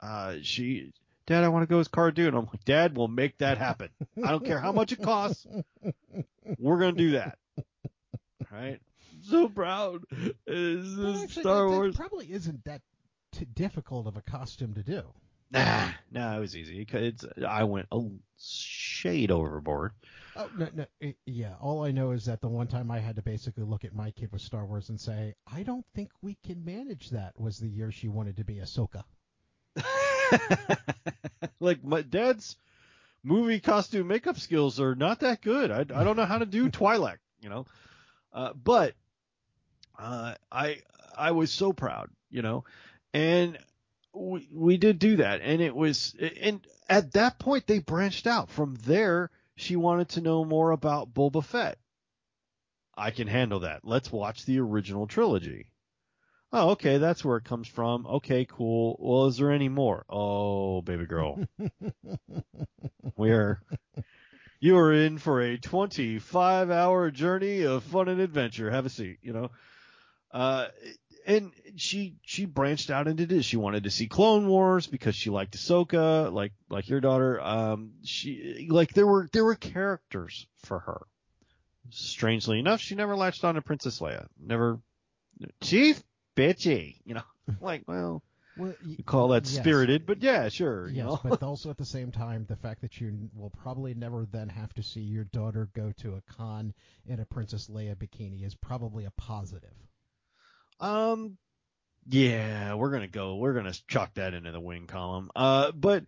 [SPEAKER 2] Uh, she, Dad, I want to go as Cara Dune. I'm like, Dad, we'll make that happen. I don't care how much it costs. We're gonna do that. Right? So proud. Is
[SPEAKER 1] Well, actually,
[SPEAKER 2] Star
[SPEAKER 1] that, that
[SPEAKER 2] Wars?
[SPEAKER 1] probably isn't that t- difficult of a costume to do.
[SPEAKER 2] Nah, nah, it was easy. It's, I went a shade overboard.
[SPEAKER 1] Oh no, no, it, yeah. All I know is that the one time I had to basically look at my kid with Star Wars and say, "I don't think we can manage that." Was the year she wanted to be Ahsoka.
[SPEAKER 2] like my dad's movie costume makeup skills are not that good. I, I don't know how to do Twi'lek, you know. Uh, but uh, I I was so proud, you know, and we we did do that, and it was and at that point they branched out. From there, she wanted to know more about Boba Fett. I can handle that. Let's watch the original trilogy. Oh, okay, that's where it comes from. Okay, cool. Well, is there any more? Oh, baby girl. we are you are in for a 25 hour journey of fun and adventure. Have a seat, you know. Uh, and she she branched out into this. She wanted to see Clone Wars because she liked Ahsoka, like like your daughter. Um, she like there were there were characters for her. Strangely enough, she never latched on to Princess Leia. Never, Chief bitchy, you know. like, well, well you call that yes. spirited, but yeah, sure.
[SPEAKER 1] Yes,
[SPEAKER 2] you know?
[SPEAKER 1] but also at the same time, the fact that you will probably never then have to see your daughter go to a con in a Princess Leia bikini is probably a positive.
[SPEAKER 2] Um, yeah, we're gonna go. We're gonna chalk that into the wing column. Uh, but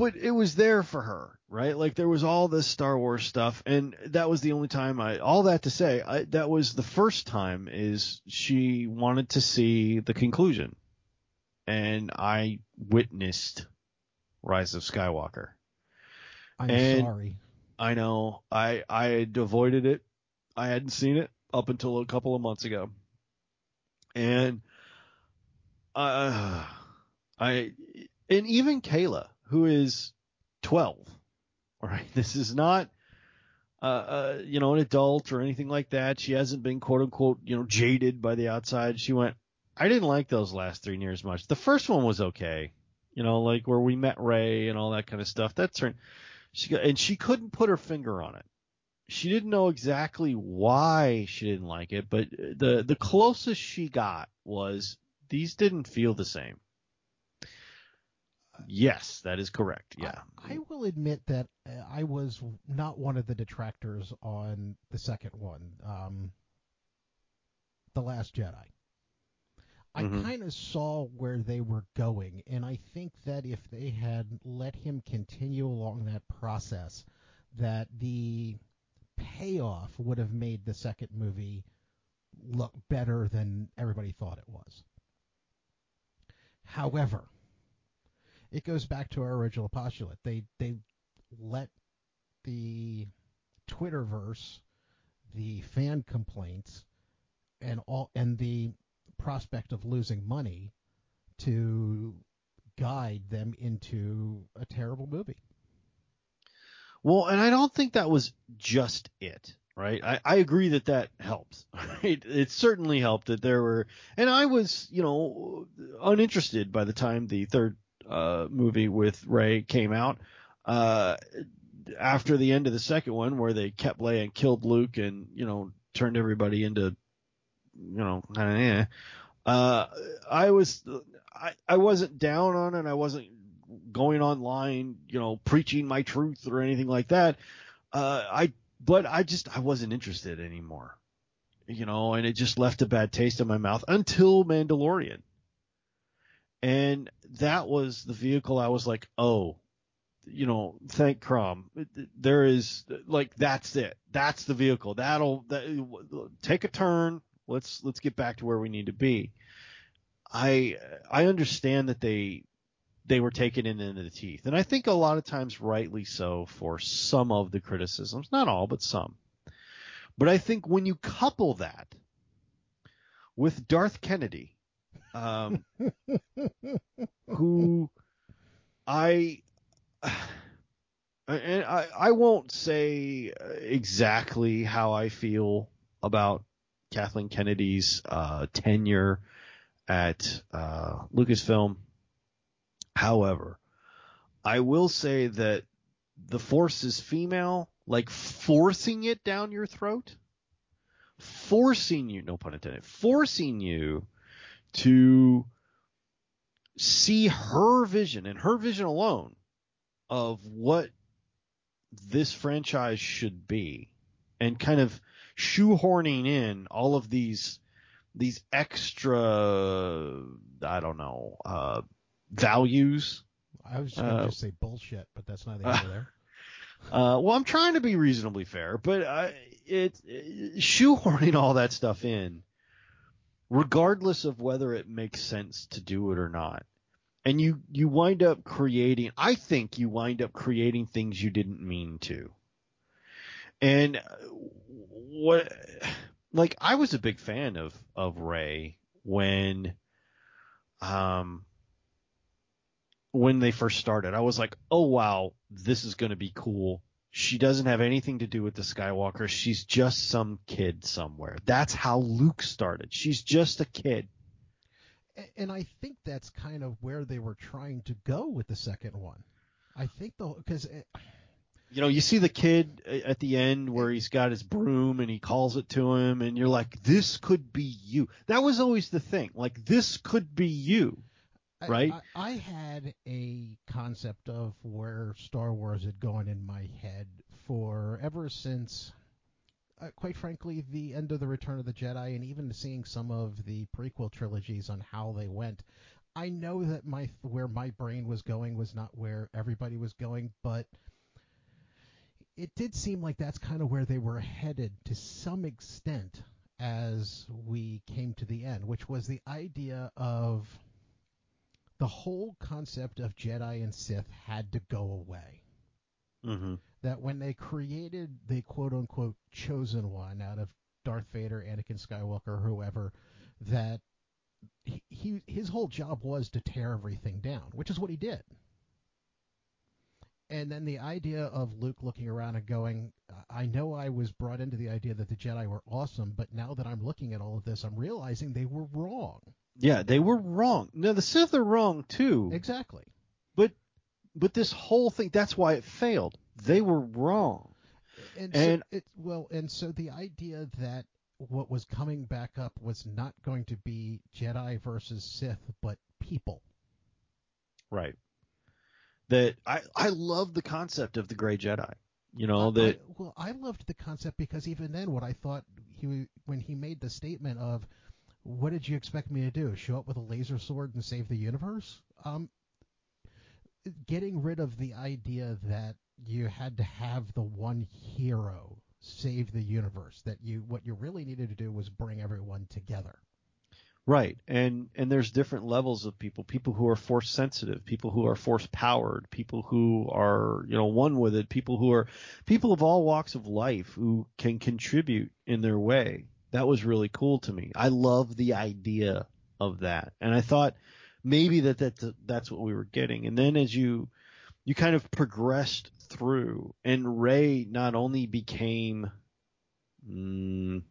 [SPEAKER 2] but it was there for her, right? Like there was all this Star Wars stuff, and that was the only time I. All that to say, I, that was the first time is she wanted to see the conclusion, and I witnessed Rise of Skywalker.
[SPEAKER 1] I'm and sorry.
[SPEAKER 2] I know. I I had avoided it. I hadn't seen it up until a couple of months ago, and uh, I and even Kayla who is 12. All right. This is not, uh, uh, you know, an adult or anything like that. She hasn't been quote unquote, you know, jaded by the outside. She went, I didn't like those last three years much. The first one was okay. You know, like where we met Rey and all that kind of stuff. That's her. She got, and she couldn't put her finger on it. She didn't know exactly why she didn't like it, but the the closest she got was these didn't feel the same. Yes, that is correct. Yeah.
[SPEAKER 1] I, I will admit that uh, I was not one of the detractors on the second one, um, The Last Jedi. I mm-hmm. kind of saw where they were going, and I think that if they had let him continue along that process, that the payoff would have made the second movie look better than everybody thought it was. However, it goes back to our original postulate. They they let the Twitterverse, the fan complaints, and all and the prospect of losing money to guide them into a terrible movie.
[SPEAKER 2] Well, and I don't think that was just it, right? I, I agree that that helps. Right? It certainly helped that there were, and I was, you know, uninterested by the time the third uh, movie with Rey came out. Uh, after the end of the second one, where they kept Leia and killed Luke, and you know turned everybody into, you know, eh, uh, I was, I, I wasn't down on it. I wasn't going online, you know, preaching my truth or anything like that. Uh, I, but I just, I wasn't interested anymore, you know, and it just left a bad taste in my mouth until Mandalorian. And that was the vehicle I was like, oh, you know, thank Crom. There is like that's it. That's the vehicle. That'll that, take a turn. Let's let's get back to where we need to be. I I understand that they they were taken in into the teeth, and I think a lot of times rightly so for some of the criticisms, not all, but some. But I think when you couple that with Darth Kennedy um, who I and I, I won't say exactly how I feel about Kathleen Kennedy's uh, tenure at uh, Lucasfilm. However, I will say that the force is female, like forcing it down your throat, forcing you, no pun intended, forcing you to see her vision and her vision alone of what this franchise should be and kind of shoehorning in all of these these extra I don't know uh, values.
[SPEAKER 1] I was just going to
[SPEAKER 2] Uh,
[SPEAKER 1] just say bullshit, but that's neither nor there.
[SPEAKER 2] Uh, well, I'm trying to be reasonably fair, but I, it, it shoehorning all that stuff in, regardless of whether it makes sense to do it or not, and you you wind up creating. I think you wind up creating things you didn't mean to. And what, like, I was a big fan of of Rey when, um, when they first started. I was like, oh wow, this is going to be cool. She doesn't have anything to do with the Skywalker. She's just some kid somewhere. That's how Luke started. She's just a kid.
[SPEAKER 1] And I think that's kind of where they were trying to go with the second one. I think the because eh,
[SPEAKER 2] You know, you see the kid eh, at the end where he's got his broom and he calls it to him and you're like, this could be you. That was always the thing. Like, this could be you. Right?
[SPEAKER 1] I, I had a concept of where Star Wars had gone in my head for ever since, uh, quite frankly, the end of the Return of the Jedi, and even seeing some of the prequel trilogies on how they went. I know that my where my brain was going was not where everybody was going, but it did seem like that's kind of where they were headed to some extent as we came to the end, which was the idea of the whole concept of Jedi and Sith had to go away.
[SPEAKER 2] Mm-hmm.
[SPEAKER 1] That when they created the quote unquote chosen one out of Darth Vader, Anakin Skywalker, whoever, that he, he his whole job was to tear everything down, which is what he did. And then the idea of Luke looking around and going, I know I was brought into the idea that the Jedi were awesome, but now that I'm looking at all of this, I'm realizing they were wrong.
[SPEAKER 2] Yeah, they were wrong. No, the Sith are wrong too.
[SPEAKER 1] Exactly.
[SPEAKER 2] But but this whole thing that's why it failed. They were wrong.
[SPEAKER 1] And,
[SPEAKER 2] And-
[SPEAKER 1] so it well, and so the idea that what was coming back up was not going to be Jedi versus Sith, but people.
[SPEAKER 2] Right. That I I love the concept of the gray Jedi. You know that
[SPEAKER 1] I, well, I loved the concept because even then, what I thought he when he made the statement of, "What did you expect me to do? Show up with a laser sword and save the universe?" Um, getting rid of the idea that you had to have the one hero save the universe. That you what you really needed to do was bring everyone together.
[SPEAKER 2] Right. And and there's different levels of people. People who are force sensitive, people who are force powered, people who are you know one with it, people who are people of all walks of life who can contribute in their way. That was really cool to me. I love the idea of that, and I thought maybe that that that's what we were getting. And then as you you kind of progressed through, and Rey not only became mm,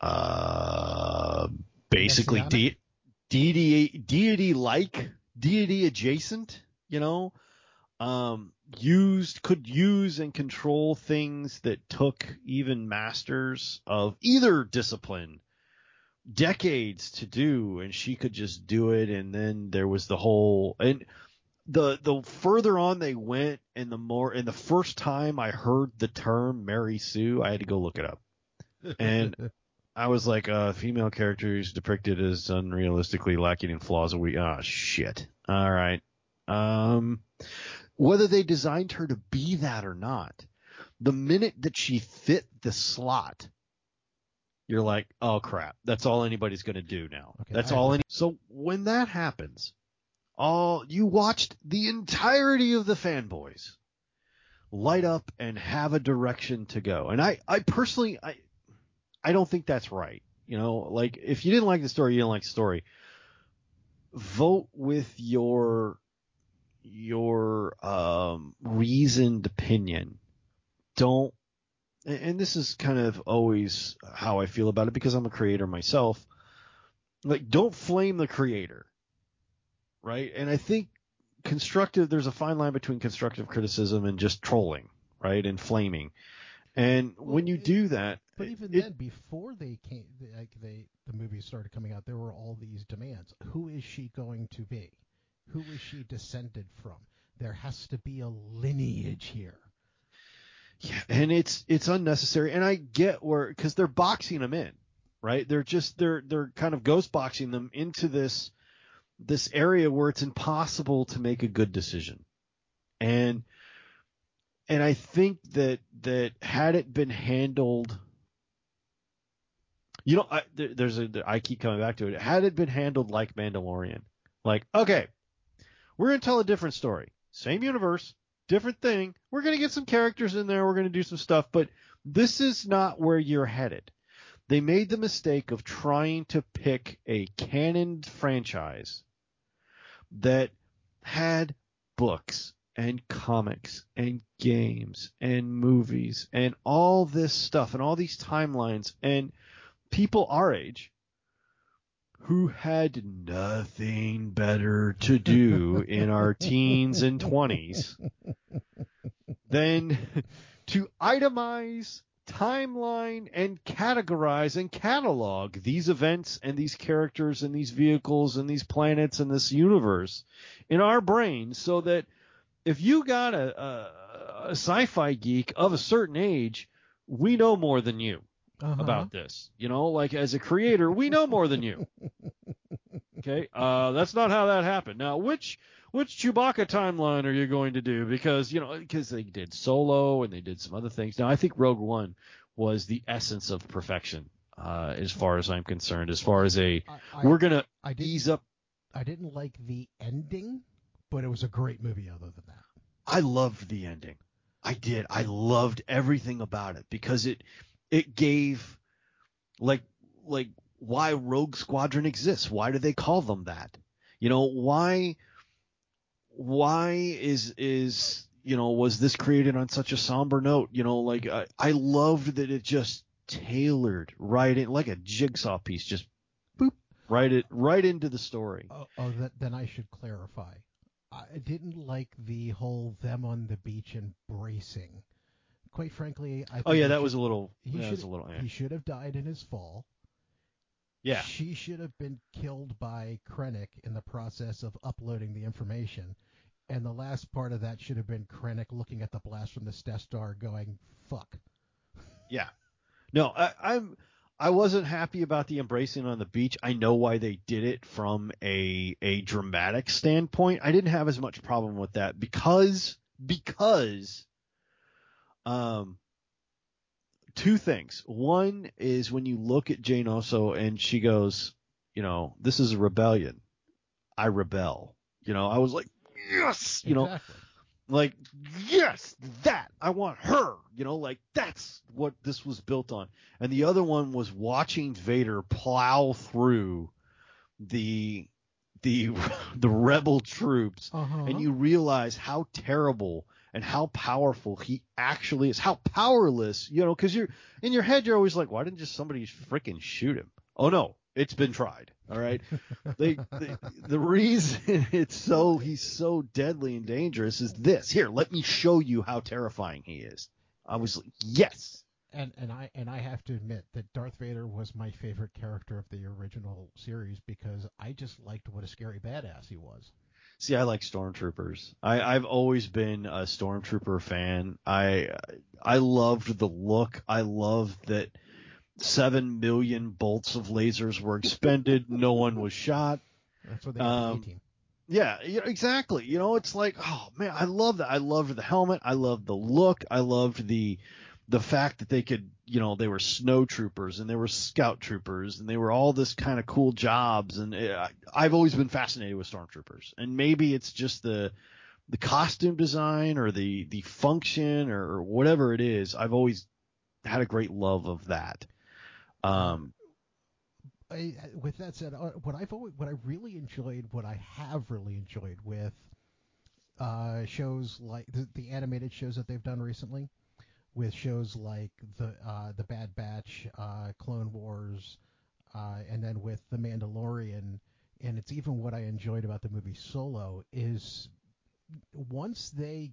[SPEAKER 2] uh, basically de- deity deity like deity adjacent, you know, um, used could use and control things that took even masters of either discipline decades to do and she could just do it and then there was the whole and the the further on they went and the more and the first time I heard the term Mary Sue I had to go look it up. And- I was like a female character who's depicted as unrealistically lacking in flaws we ah shit. All right um whether they designed her to be that or not the minute that she fit the slot you're like oh crap. That's all anybody's going to do now.
[SPEAKER 1] Okay,
[SPEAKER 2] that's
[SPEAKER 1] I
[SPEAKER 2] all any so when that happens all you watched the entirety of the fanboys light up and have a direction to go. And i i personally i i don't think that's right you know like if you didn't like the story you didn't like the story vote with your your um reasoned opinion don't and this is kind of always how I feel about it because I'm a creator myself. Like, don't flame the creator, right? And I think constructive. There's a fine line between constructive criticism and just trolling, right? And flaming. And
[SPEAKER 1] Well,
[SPEAKER 2] when you
[SPEAKER 1] it-
[SPEAKER 2] do that,
[SPEAKER 1] But even
[SPEAKER 2] it-
[SPEAKER 1] then, before they came, like they the movies started coming out, there were all these demands. Who is she going to be? Who is she descended from? There has to be a lineage here.
[SPEAKER 2] Yeah, and it's it's unnecessary, and I get where because they're boxing them in, right? They're just they're they're kind of ghost boxing them into this this area where it's impossible to make a good decision, and and I think that that had it been handled, you know, I, there, there's a I keep coming back to it. Had it been handled like Mandalorian, like okay, we're gonna tell a different story, same universe, different thing. We're to get some characters in there. We're to do some stuff, but this is not where you're headed. They made the mistake of trying to pick a canon franchise that had books and comics and games and movies and all this stuff and all these timelines and people our age who had nothing better to do in our teens and 20s than to itemize, timeline, and categorize and catalog these events and these characters and these vehicles and these planets and this universe in our brains so that if you got a, a, a sci-fi geek of a certain age, we know more than you
[SPEAKER 1] Uh-huh.
[SPEAKER 2] about this. You know, like as a creator, we know more than you. Okay, uh, that's not how that happened. Now, which which Chewbacca timeline are you going to do? Because you know, because they did Solo and they did some other things. Now, I think Rogue One was the essence of perfection, uh, as far as I'm concerned. As far as a,
[SPEAKER 1] I, I,
[SPEAKER 2] we're gonna
[SPEAKER 1] I
[SPEAKER 2] ease up.
[SPEAKER 1] I didn't like the ending, but it was a great movie. Other than that,
[SPEAKER 2] I loved the ending. I did. I loved everything about it because it it gave like like why Rogue Squadron exists. Why do they call them that? You know, why why is is you know was this created on such a somber note? You know, like I, I loved that it just tailored right in like a jigsaw piece, just boop right it right into the story.
[SPEAKER 1] oh, oh that, then I should clarify. I didn't like the whole them on the beach embracing. Quite frankly, I.
[SPEAKER 2] Oh yeah, that
[SPEAKER 1] should-
[SPEAKER 2] was a little
[SPEAKER 1] He
[SPEAKER 2] that was
[SPEAKER 1] should.
[SPEAKER 2] a little eh.
[SPEAKER 1] He should have died in his fall.
[SPEAKER 2] yeah.
[SPEAKER 1] She should have been killed by Krennic in the process of uploading the information. And the last part of that should have been Krennic looking at the blast from the Death Star going, fuck.
[SPEAKER 2] Yeah. No, I, I'm. I wasn't happy about the embracing on the beach. I know why they did it from a a dramatic standpoint. I didn't have as much problem with that because because um two things. One is when you look at Jyn Erso and she goes, you know, this is a rebellion. I rebel. You know, I was like, yes, you know,
[SPEAKER 1] exactly.
[SPEAKER 2] Like yes that i want her you know like that's what this was built on. And the other one was watching vader plow through the the the rebel troops.
[SPEAKER 1] Uh-huh.
[SPEAKER 2] and you realize how terrible and how powerful he actually is. How powerless you know because you're in your head you're always like why didn't just somebody freaking shoot him? Oh no it's been tried all right they, they the reason it's so he's so deadly and dangerous is this here let me show you how terrifying he is i was like yes
[SPEAKER 1] and and I and I have to admit that Darth Vader was my favorite character of the original series because I just liked what a scary badass he was.
[SPEAKER 2] See, I like stormtroopers. I, I've always been a stormtrooper fan. I I loved the look. I loved that seven million bolts of lasers were expended. no one was shot.
[SPEAKER 1] That's what they
[SPEAKER 2] Um,
[SPEAKER 1] the
[SPEAKER 2] Yeah, yeah, exactly. You know, it's like, oh man, I love that. I loved the helmet. I loved the look. I loved the the fact that they could, you know, they were snow troopers and they were scout troopers and they were all this kind of cool jobs. And it, I, I've always been fascinated with stormtroopers. And maybe it's just the the costume design or the the function or whatever it is. I've always had a great love of that. Um,
[SPEAKER 1] I, with that said, uh, what I've always, what I really enjoyed, what I have really enjoyed with uh, shows like the, the animated shows that they've done recently, with shows like the uh, the Bad Batch, uh, Clone Wars, uh, and then with the Mandalorian, and it's even what I enjoyed about the movie Solo is once they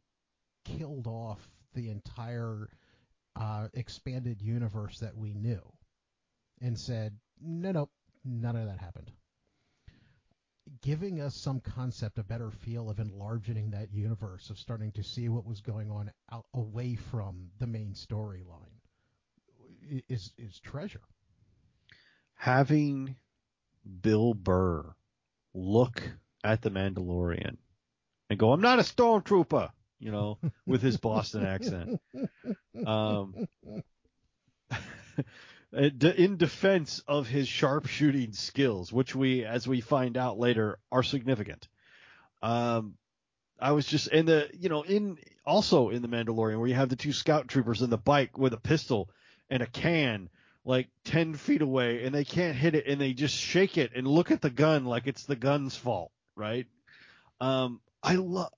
[SPEAKER 1] killed off the entire uh, expanded universe that we knew, and said, no, no, none of that happened. Giving us some concept, a better feel of enlarging that universe, of starting to see what was going on out, away from the main storyline, is is treasure.
[SPEAKER 2] Having Bill Burr look at the Mandalorian and go, "I'm not a stormtrooper," you know, with his Boston accent. Um, in defense of his sharpshooting skills, which we, as we find out later, are significant. Um, I was just in the, you know, in also in the Mandalorian where you have the two scout troopers in the bike with a pistol and a can like 10 feet away and they can't hit it and they just shake it and look at the gun like it's the gun's fault, right? Um, I love,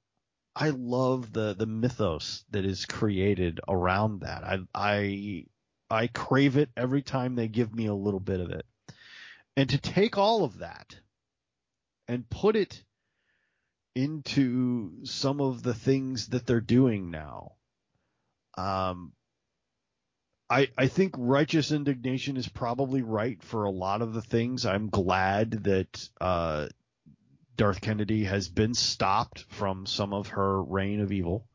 [SPEAKER 2] I love the, the mythos that is created around that. I, I, I crave it every time they give me a little bit of it. And to take all of that and put it into some of the things that they're doing now, um, I, I think righteous indignation is probably right for a lot of the things. I'm glad that uh, Darth Kennedy has been stopped from some of her reign of evil.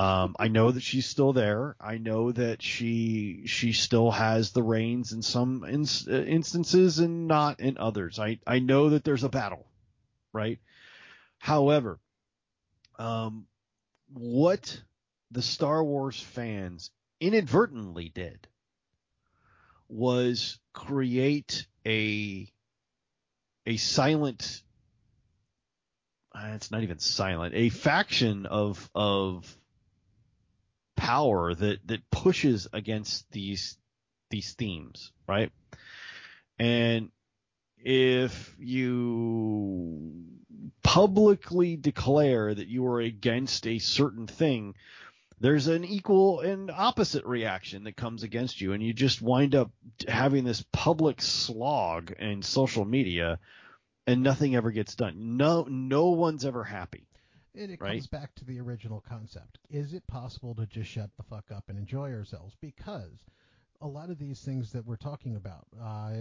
[SPEAKER 2] Um, I know that she's still there. I know that she she still has the reins in some in, instances and not in others. I I know that there's a battle, right? However, um, what the Star Wars fans inadvertently did was create a a silent uh, it's not even silent a faction of of power that that pushes against these these themes right and if you publicly declare that you are against a certain thing there's an equal and opposite reaction that comes against you, and you just wind up having this public slog in social media, and nothing ever gets done. No, no one's ever happy.
[SPEAKER 1] And it
[SPEAKER 2] right?
[SPEAKER 1] comes back to the original concept. Is it possible to just shut the fuck up and enjoy ourselves? Because a lot of these things that we're talking about, uh,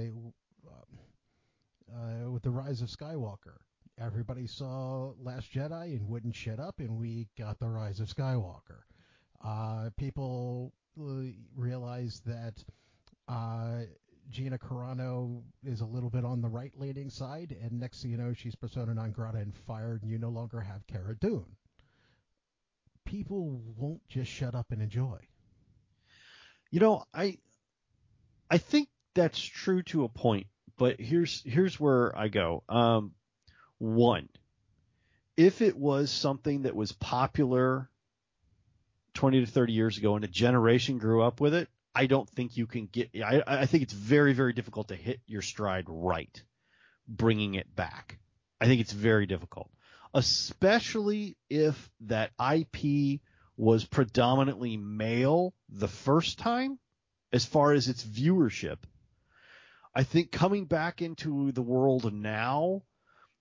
[SPEAKER 1] uh, with the rise of Skywalker, everybody saw Last Jedi and wouldn't shut up, and we got the rise of Skywalker. Uh, people realized that uh, Gina Carano is a little bit on the right leaning side, and next thing you know, she's persona non grata and fired, and you no longer have Cara Dune. People won't just shut up and enjoy.
[SPEAKER 2] You know, I I think that's true to a point, but here's here's where I go. Um, one, if it was something that was popular 20 to 30 years ago and a generation grew up with it, I don't think you can get. I, I think it's very, very difficult to hit your stride right, bringing it back. I think it's very difficult, especially if that IP was predominantly male the first time, as far as its viewership. I think coming back into the world now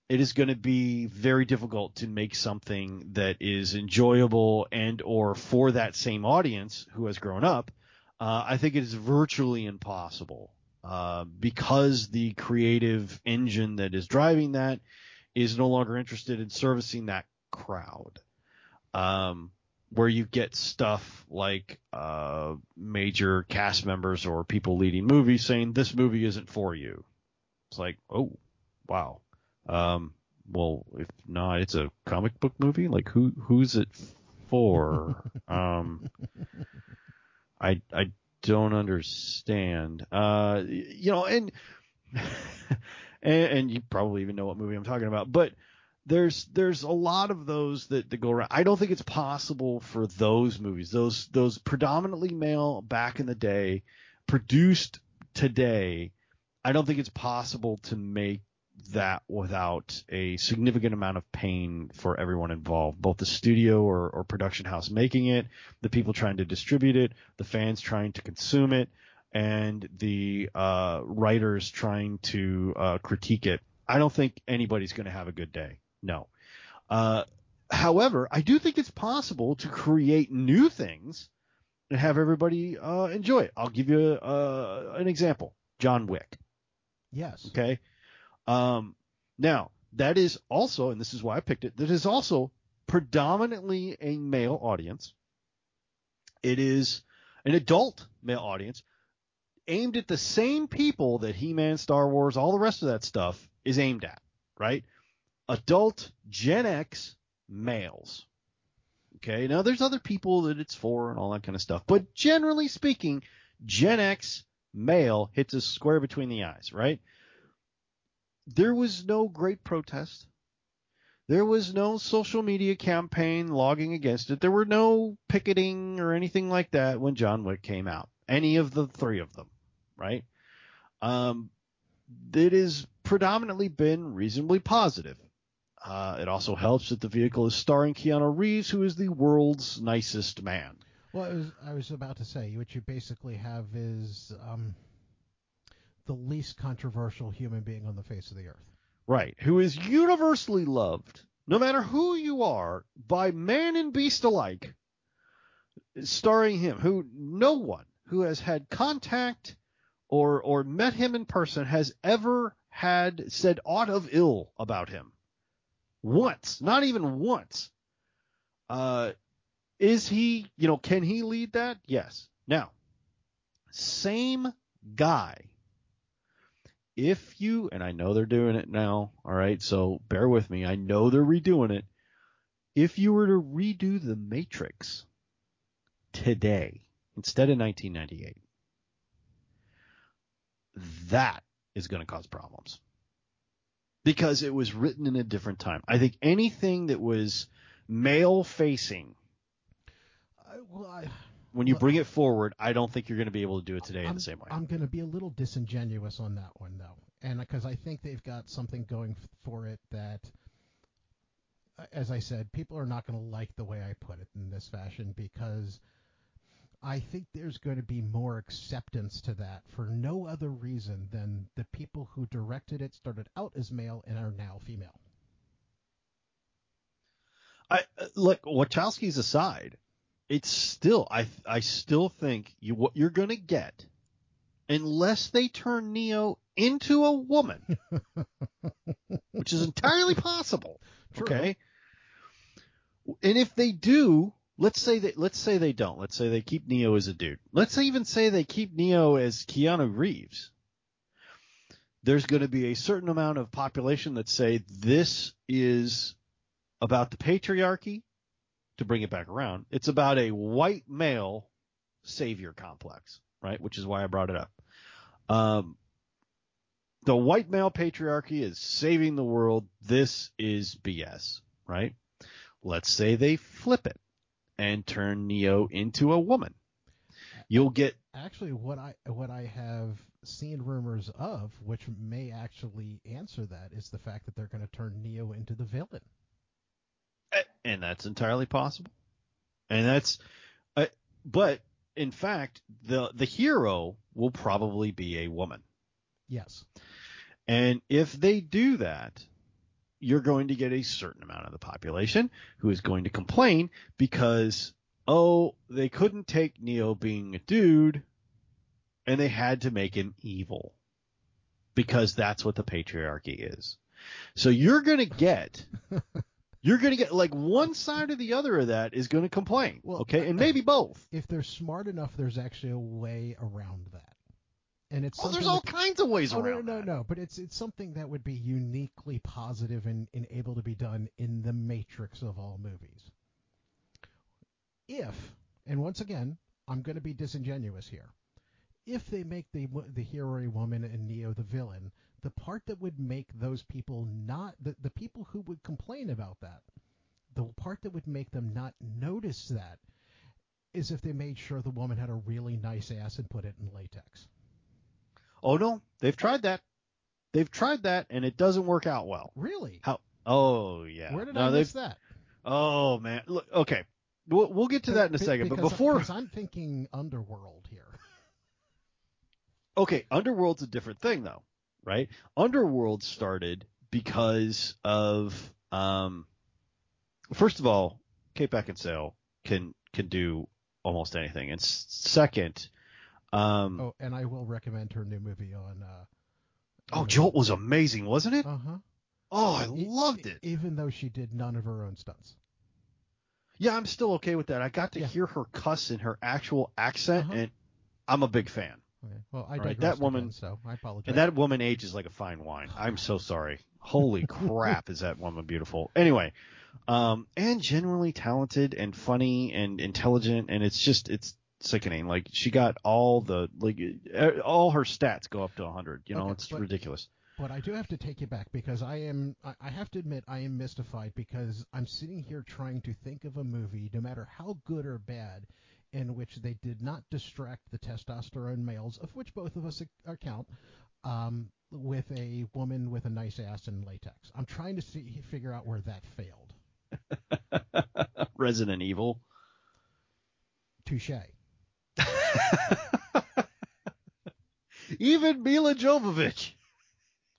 [SPEAKER 2] it is going to be very difficult to make something that is enjoyable and or for that same audience who has grown up. Uh, I think it is virtually impossible uh, because the creative engine that is driving that is no longer interested in servicing that crowd. Um, where you get stuff like uh, major cast members or people leading movies saying this movie isn't for you. It's like, oh, wow. Um, well, if not, it's a comic book movie. Like who who's it for? um, I I don't understand. Uh, you know, and, and and you probably even know what movie I'm talking about, but there's there's a lot of those that, that go around. I don't think it's possible for those movies, those those predominantly male back in the day, produced today. I don't think it's possible to make that without a significant amount of pain for everyone involved, both the studio or, or production house making it, the people trying to distribute it, the fans trying to consume it, and the uh, writers trying to uh, critique it. I don't think anybody's going to have a good day. No. Uh, however, I do think it's possible to create new things and have everybody uh, enjoy it. I'll give you uh, an example. John Wick.
[SPEAKER 1] Yes.
[SPEAKER 2] Okay. Um, now that is also, and this is why I picked it. That is also predominantly a male audience. It is an adult male audience aimed at the same people that He-Man, Star Wars, all the rest of that stuff is aimed at, right? Adult Gen X males. Okay. Now there's other people that it's for and all that kind of stuff, but generally speaking, Gen X male hits a square between the eyes, right? There was no great protest. There was no social media campaign logging against it. There were no picketing or anything like that when John Wick came out. Any of the three of them, right? Um, it has predominantly been reasonably positive. Uh, it also helps that the vehicle is starring Keanu Reeves, who is the world's nicest man.
[SPEAKER 1] Well, was, I was about to say what you basically have is um, the least controversial human being on the face of the earth.
[SPEAKER 2] Right. Who is universally loved, no matter who you are, by man and beast alike, starring him, who no one who has had contact or or met him in person has ever had said aught of ill about him. Once, not even once. Uh, is he, you know, can he lead that? Yes. Now, same guy. If you, and I know they're doing it now, all right, so bear with me. I know they're redoing it. If you were to redo The Matrix today instead of 1998, that is going to cause problems because it was written in a different time. I think anything that was male facing
[SPEAKER 1] well, I,
[SPEAKER 2] when you bring it forward, I don't think you're going to be able to do it today in
[SPEAKER 1] I'm,
[SPEAKER 2] the same way.
[SPEAKER 1] I'm going to be a little disingenuous on that one, though, and because I think they've got something going f- for it that, uh, as I said, people are not going to like the way I put it in this fashion because I think there's going to be more acceptance to that for no other reason than the people who directed it started out as male and are now female.
[SPEAKER 2] I uh, look Wachowski's aside, it's still I I still think you what you're going to get unless they turn Neo into a woman, which is entirely possible.
[SPEAKER 1] True.
[SPEAKER 2] Okay. And if they do, let's say that let's say they don't. Let's say they keep Neo as a dude. Let's even say they keep Neo as Keanu Reeves. There's going to be a certain amount of population that say this is about the patriarchy. To bring it back around, it's about a white male savior complex, right? Which is why I brought it up. Um, the white male patriarchy is saving the world. This is BS, right? Let's say they flip it and turn Neo into a woman. You'll get
[SPEAKER 1] Actually, what I what I have seen rumors of, which may actually answer that, is the fact that they're going to turn Neo into the villain.
[SPEAKER 2] And that's entirely possible. And that's, uh, but in fact, the the hero will probably be a woman.
[SPEAKER 1] Yes.
[SPEAKER 2] And if they do that, you're going to get a certain amount of the population who is going to complain because, oh, they couldn't take Neo being a dude and they had to make him evil because that's what the patriarchy is. So you're going to get, you're going to get like one side or the other of that is going to complain.
[SPEAKER 1] Well,
[SPEAKER 2] okay. And maybe both.
[SPEAKER 1] If they're smart enough, there's actually a way around that. And it's
[SPEAKER 2] Oh, there's all
[SPEAKER 1] that-
[SPEAKER 2] kinds of ways around.
[SPEAKER 1] Oh, no,
[SPEAKER 2] around
[SPEAKER 1] no,
[SPEAKER 2] that.
[SPEAKER 1] no, but it's it's something that would be uniquely positive and, and able to be done in the matrix of all movies. If, and once again, I'm going to be disingenuous here. If they make the the hero a woman and Neo the villain, the part that would make those people not the, the people who would complain about that, the part that would make them not notice that is if they made sure the woman had a really nice ass and put it in latex.
[SPEAKER 2] Oh no, they've tried that. They've tried that and it doesn't work out well.
[SPEAKER 1] Really?
[SPEAKER 2] How? Oh yeah.
[SPEAKER 1] Where did
[SPEAKER 2] no,
[SPEAKER 1] I miss that?
[SPEAKER 2] Oh man. Look, okay. We'll, we'll get to that in a second. But before,
[SPEAKER 1] because I'm thinking Underworld here.
[SPEAKER 2] okay, Underworld's a different thing though, right? Underworld started because of, um, first of all, Kate Beckinsale can can do almost anything. And s- second, um,
[SPEAKER 1] Oh, and I will recommend her new movie on. Uh,
[SPEAKER 2] oh, Jolt was amazing, wasn't it?
[SPEAKER 1] Uh huh.
[SPEAKER 2] Oh, I loved it.
[SPEAKER 1] Even though she did none of her own stunts.
[SPEAKER 2] Yeah, I'm still okay with that. I got to
[SPEAKER 1] Yeah.
[SPEAKER 2] hear her cuss in her actual accent,
[SPEAKER 1] Uh-huh.
[SPEAKER 2] and I'm a big fan.
[SPEAKER 1] Okay. Well, I
[SPEAKER 2] Right, that
[SPEAKER 1] again,
[SPEAKER 2] woman-
[SPEAKER 1] so I apologize.
[SPEAKER 2] And that woman ages like a fine wine. I'm so sorry. Holy crap, is that woman beautiful? Anyway, um, and genuinely talented and funny and intelligent, and it's just it's sickening. Like she got all the like eh, all her stats go up to 100. You know,
[SPEAKER 1] Okay,
[SPEAKER 2] it's
[SPEAKER 1] but-
[SPEAKER 2] ridiculous.
[SPEAKER 1] But I do have to take you back because I am I have to admit I am mystified because I'm sitting here trying to think of a movie, no matter how good or bad, in which they did not distract the testosterone males, of which both of us ac- account, um, with a woman with a nice ass and latex. I'm trying to see figure out where that failed.
[SPEAKER 2] Resident Evil.
[SPEAKER 1] Touche.
[SPEAKER 2] Even Milla Jovovich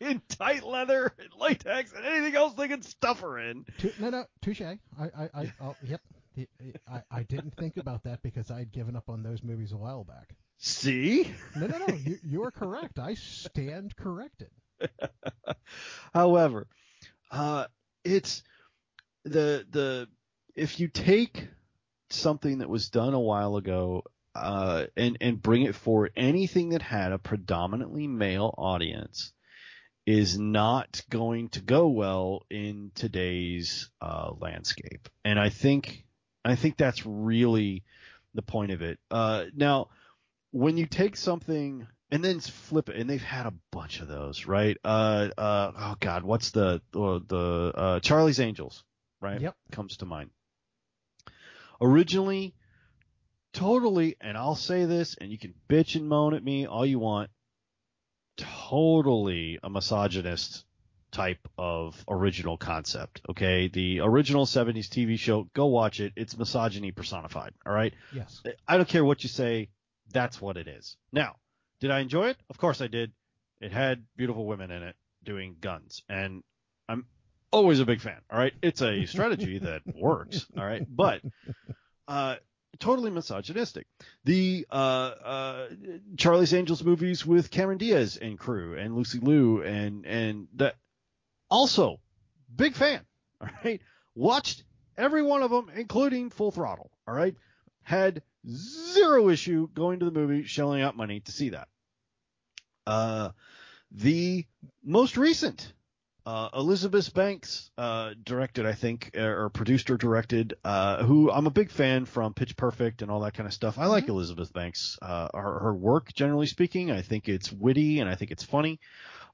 [SPEAKER 2] in tight leather and latex and anything else they can stuff her in.
[SPEAKER 1] No, no, touche. I, I, I, oh, yep. I- I, I didn't think about that because I'd given up on those movies a while back.
[SPEAKER 2] See?
[SPEAKER 1] No, no, no. You, you are correct. I stand corrected.
[SPEAKER 2] However, uh, it's the the if you take something that was done a while ago uh, and and bring it forward, anything that had a predominantly male audience is not going to go well in today's uh, landscape, and I think I think that's really the point of it. Uh, now, when you take something and then flip it, and they've had a bunch of those, right? Uh, uh, oh God, what's the the uh, Charlie's Angels, right?
[SPEAKER 1] Yep.
[SPEAKER 2] comes to mind. Originally, totally, and I'll say this, and you can bitch and moan at me all you want. Totally a misogynist type of original concept. Okay, the original '70s TV show, go watch it. It's misogyny personified. All right.
[SPEAKER 1] Yes.
[SPEAKER 2] I don't care what you say. That's what it is. Now, did I enjoy it? Of course I did. It had beautiful women in it doing guns, and I'm always a big fan. All right, it's a strategy that works. All right, but uh, totally misogynistic. The uh, uh, Charlie's Angels movies with Cameron Diaz and crew and Lucy Liu and and that also big fan. All right, watched every one of them, including Full Throttle. All right, had zero issue going to the movie, shelling out money to see that. Uh, the most recent, uh, Elizabeth Banks, uh, directed, I think, uh, or produced or directed, uh, who I'm a big fan from Pitch Perfect and all that kind of stuff. I like
[SPEAKER 1] Mhm.
[SPEAKER 2] Elizabeth Banks, uh, her, her work, generally speaking. I think it's witty and I think it's funny.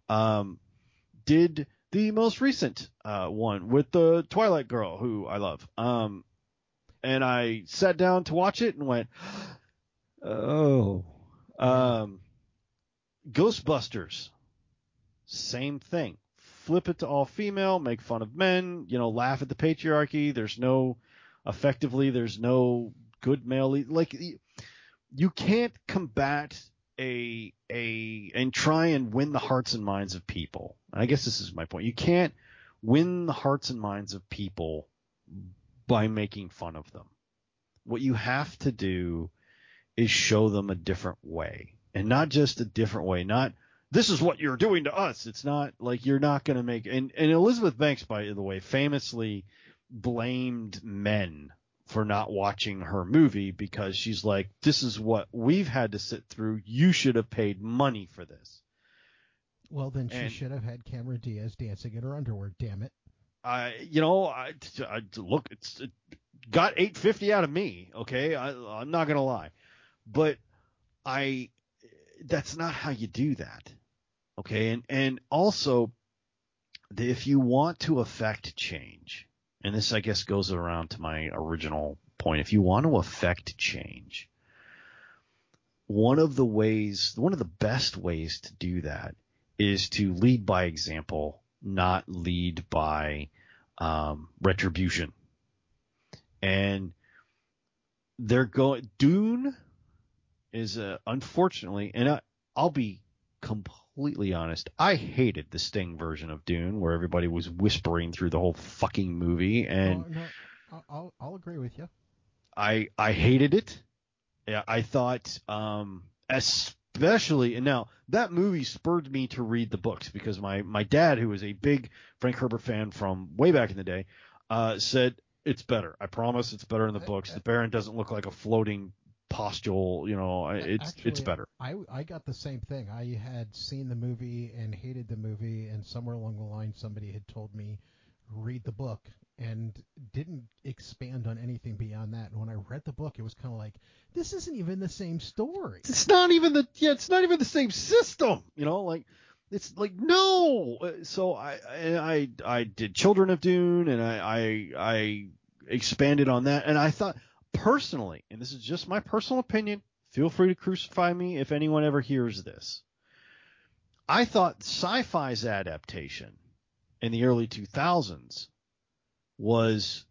[SPEAKER 2] Um, did the most recent, uh, one with the Twilight Girl, who I love. Um, and I sat down to watch it and went, oh, um, Ghostbusters, same thing. Flip it to all female, make fun of men, you know, laugh at the patriarchy. There's no, effectively, there's no good male. Like, you can't combat a, a, and try and win the hearts and minds of people. And I guess this is my point. You can't win the hearts and minds of people by making fun of them. What you have to do is show them a different way. And not just a different way, not this is what you're doing to us. It's not like you're not going to make and, and Elizabeth Banks, by the way, famously blamed men for not watching her movie because she's like, this is what we've had to sit through. You should have paid money for this.
[SPEAKER 1] Well, then she
[SPEAKER 2] And-
[SPEAKER 1] should have had Cameron Diaz dancing in her underwear. Damn it.
[SPEAKER 2] I, you know, I, I look, it's it got 850 out of me. Okay. I, I'm not going to lie, but I, that's not how you do that. Okay. And, and also if you want to affect change, and this, I guess, goes around to my original point. If you want to affect change, one of the ways, one of the best ways to do that is to lead by example, not lead by um, retribution. And they're going. Dune is uh, unfortunately, and I, I'll be completely honest. I hated the Sting version of Dune, where everybody was whispering through the whole fucking movie, and
[SPEAKER 1] oh, no, I'll, I'll, I'll agree with you.
[SPEAKER 2] I I hated it. Yeah, I thought, um, especially, and now that movie spurred me to read the books because my, my dad, who was a big Frank Herbert fan from way back in the day, uh, said it's better. I promise it's better in the books. The Baron doesn't look like a floating postule, you know, it's
[SPEAKER 1] Actually,
[SPEAKER 2] it's better.
[SPEAKER 1] I, I got the same thing. I had seen the movie and hated the movie, and somewhere along the line, somebody had told me read the book and didn't expand on anything beyond that. And when I read the book, it was kind of like this isn't even the same story.
[SPEAKER 2] It's not even the yeah, it's not even the same system, you know, like it's like no. Uh, So I I I did Children of Dune and I I I expanded on that and I thought personally, and this is just my personal opinion, feel free to crucify me if anyone ever hears this. I thought sci-fi's adaptation in the early 2000s was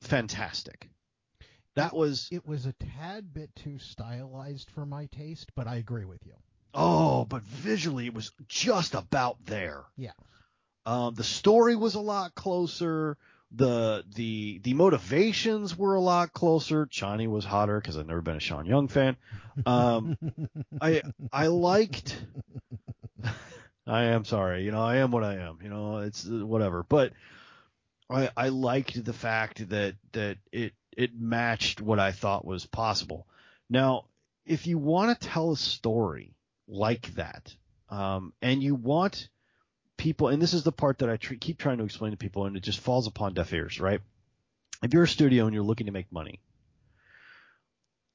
[SPEAKER 2] fantastic. That was
[SPEAKER 1] It was a tad bit too stylized for my taste, but I agree with you.
[SPEAKER 2] Oh, but visually it was just about there.
[SPEAKER 1] Yeah.
[SPEAKER 2] Um, the story was a lot closer. The the the motivations were a lot closer. Chani was hotter because I've never been a Sean Young fan. Um, I I liked. I am sorry, you know, I am what I am. You know, it's whatever. But I I liked the fact that that it it matched what I thought was possible. Now, if you want to tell a story like that, um, and you want people, and this is the part that I tr- keep trying to explain to people, and it just falls upon deaf ears, right? If you're a studio and you're looking to make money,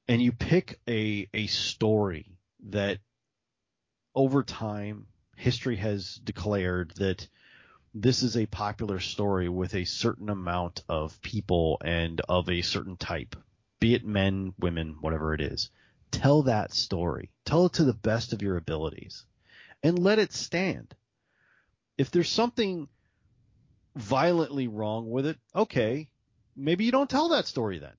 [SPEAKER 2] and you pick a a story that over time history has declared that this is a popular story with a certain amount of people and of a certain type, be it men, women, whatever it is. Tell that story. Tell it to the best of your abilities and let it stand. If there's something violently wrong with it, okay, maybe you don't tell that story then,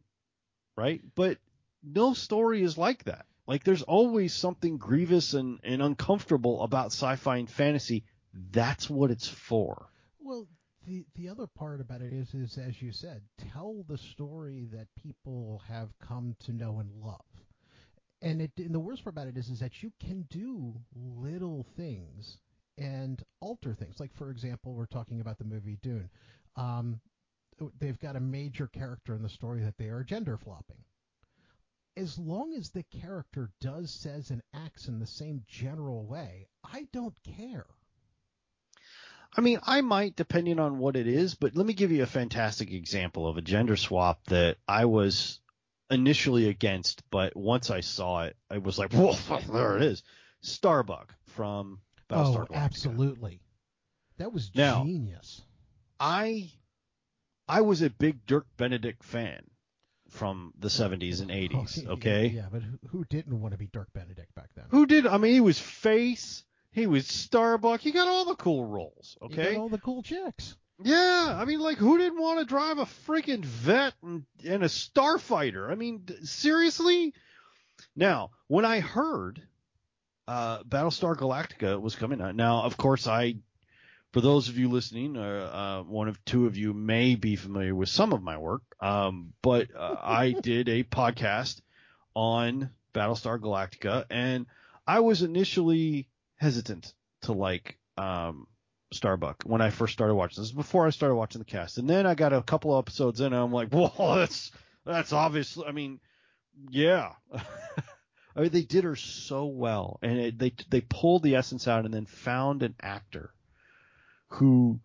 [SPEAKER 2] right? But no story is like that. Like there's always something grievous and, and uncomfortable about sci-fi and fantasy. That's what it's for.
[SPEAKER 1] Well, the the other part about it is is as you said, tell the story that people have come to know and love. And it and the worst part about it is is that you can do little things and alter things. Like for example, we're talking about the movie Dune. Um, they've got a major character in the story that they are gender flopping. As long as the character does, says, and acts in the same general way, I don't care.
[SPEAKER 2] I mean, I might, depending on what it is, but let me give you a fantastic example of a gender swap that I was initially against, but once I saw it, I was like, whoa, there it is. Starbuck from Battlestar
[SPEAKER 1] oh,
[SPEAKER 2] Galactica.
[SPEAKER 1] absolutely. That was
[SPEAKER 2] Now-
[SPEAKER 1] genius.
[SPEAKER 2] I I was a big Dirk Benedict fan from the 70s and 80s,
[SPEAKER 1] Oh,
[SPEAKER 2] okay?
[SPEAKER 1] Yeah, but who, who didn't want to be Dirk Benedict back then?
[SPEAKER 2] Who did I mean he was Face, he was Starbuck, he got all the cool roles,
[SPEAKER 1] He
[SPEAKER 2] okay?
[SPEAKER 1] got all the cool chicks.
[SPEAKER 2] Yeah, I mean, like, who didn't want to drive a freaking vet and, and a starfighter? I mean, seriously? Now, when I heard uh, Battlestar Galactica was coming out, now, of course, I, for those of you listening, uh, uh, one of two of you may be familiar with some of my work, um, but uh, I did a podcast on Battlestar Galactica, and I was initially hesitant to like um, Starbuck when I first started watching this. is before I started watching the cast, and then I got a couple of episodes in, and I'm like, whoa, that's that's obviously. I mean, yeah. I mean, they did her so well, and it, they they pulled the essence out, and then found an actor who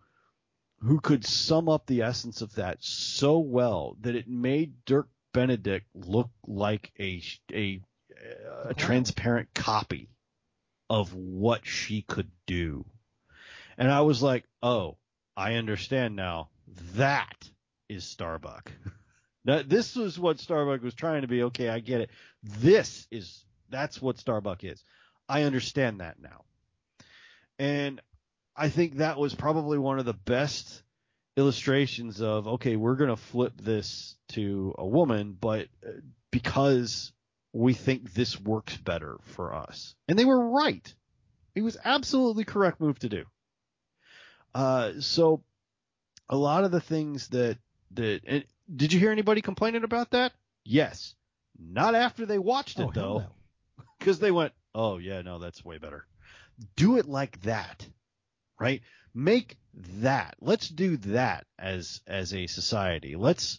[SPEAKER 2] who could sum up the essence of that so well that it made Dirk Benedict look like a a, a transparent copy of what she could do. And I was like, oh, I understand now. That is Starbuck. Now, this was what Starbuck was trying to be. Okay, I get it. This is that's what Starbuck is. I understand that now. And I think that was probably one of the best illustrations of okay, we're going to flip this to a woman, but uh, because we think this works better for us. And they were right. It was absolutely correct move to do. Uh, so a lot of the things that that and did you hear anybody complaining about that? Yes. Not after they watched it
[SPEAKER 1] Oh,
[SPEAKER 2] though,
[SPEAKER 1] no.
[SPEAKER 2] because they went, "Oh yeah, no, that's way better." Do it like that, right? Make that. Let's do that as as a society. Let's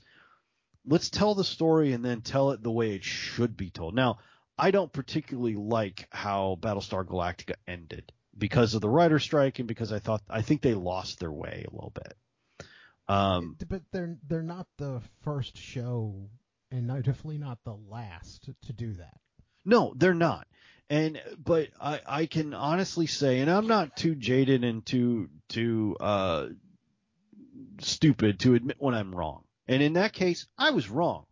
[SPEAKER 2] let's tell the story and then tell it the way it should be told. Now, I don't particularly like how Battlestar Galactica ended because of the writer strike and because I thought I think they lost their way a little bit. Um,
[SPEAKER 1] but they're they're not the first show, and definitely not the last to, to do that.
[SPEAKER 2] No, they're not. And but I I can honestly say, and I'm not too jaded and too too uh stupid to admit when I'm wrong. And in that case, I was wrong.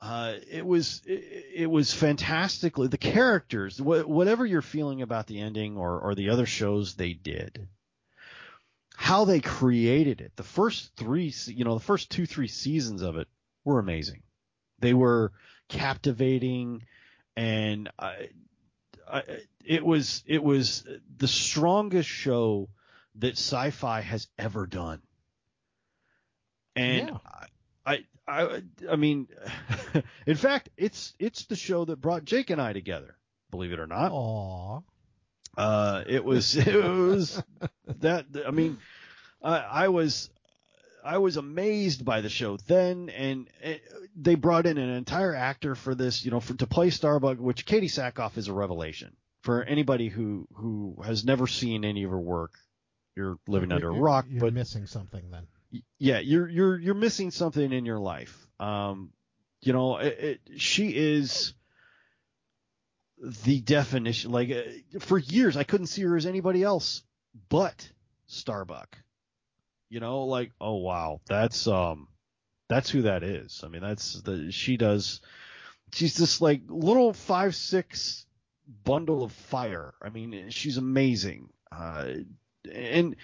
[SPEAKER 2] Uh, it was it, it was fantastically the characters, wh- whatever you're feeling about the ending or or the other shows they did, how they created it. The first three, you know, the first two three seasons of it were amazing. They were captivating, and I, I, it was it was the strongest show that sci-fi has ever done. And
[SPEAKER 1] Yeah.
[SPEAKER 2] I, I, I mean, in fact, it's it's the show that brought Jake and I together. Believe it or not.
[SPEAKER 1] Aw.
[SPEAKER 2] Uh, it was it was that I mean, I, I was I was amazed by the show then, and it, they brought in an entire actor for this, you know, for to play Starbuck, which Katee Sackhoff is a revelation for anybody who who has never seen any of her work. You're living under a
[SPEAKER 1] You're-
[SPEAKER 2] rock,
[SPEAKER 1] You're
[SPEAKER 2] but
[SPEAKER 1] missing something then.
[SPEAKER 2] yeah, you're you're you're missing something in your life. Um, you know, it, it, she is the definition. Like uh, for years, I couldn't see her as anybody else but Starbuck. You know, like oh wow, that's um, that's who that is. I mean, that's the she does. She's this like little five six bundle of fire. I mean, she's amazing. Uh, and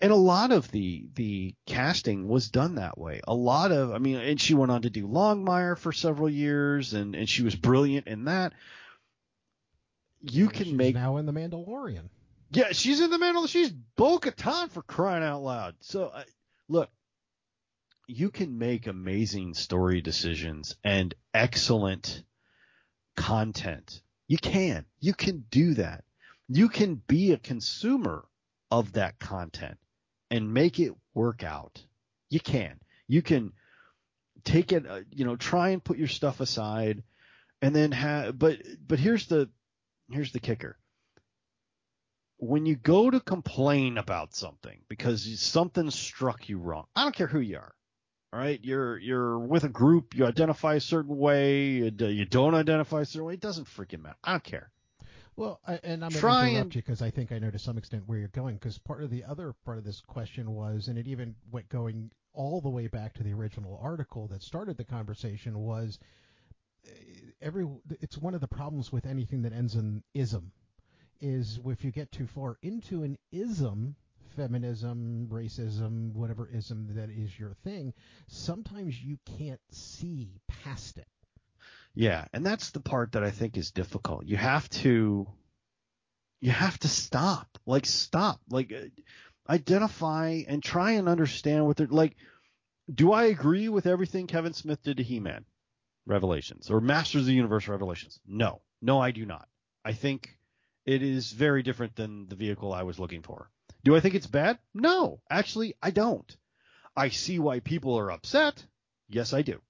[SPEAKER 2] and a lot of the the casting was done that way. A lot of, I mean, and she went on to do Longmire for several years, and and she was brilliant in that. You can
[SPEAKER 1] She's
[SPEAKER 2] make,
[SPEAKER 1] now in the Mandalorian.
[SPEAKER 2] yeah, she's in the middle. She's Bo-Katan for crying out loud. So uh, look, you can make amazing story decisions and excellent content. You can, you can do that. You can be a consumer of that content and make it work out. You can. You can take it, uh, you know, try and put your stuff aside and then have, but, but here's the, here's the kicker. When you go to complain about something because something struck you wrong, I don't care who you are. All right. You're, you're with a group, you identify a certain way, you, you don't identify a certain way. It doesn't freaking matter. I don't care.
[SPEAKER 1] Well, I, and I'm going to interrupt
[SPEAKER 2] and-
[SPEAKER 1] you because I think I know to some extent where you're going. Because part of the other part of this question was, and it even went going all the way back to the original article that started the conversation was every. It's one of the problems with anything that ends in ism, is if you get too far into an ism, feminism, racism, whatever ism that is your thing, sometimes you can't see past it.
[SPEAKER 2] Yeah, and that's the part that I think is difficult. You have to you have to stop. Like stop. Like uh, identify and try and understand what they're like do I agree with everything Kevin Smith did to He-Man Revelations or Masters of the Universe Revelations? No. No, I do not. I think it is very different than the vehicle I was looking for. Do I think it's bad? No. Actually, I don't. I see why people are upset. Yes, I do.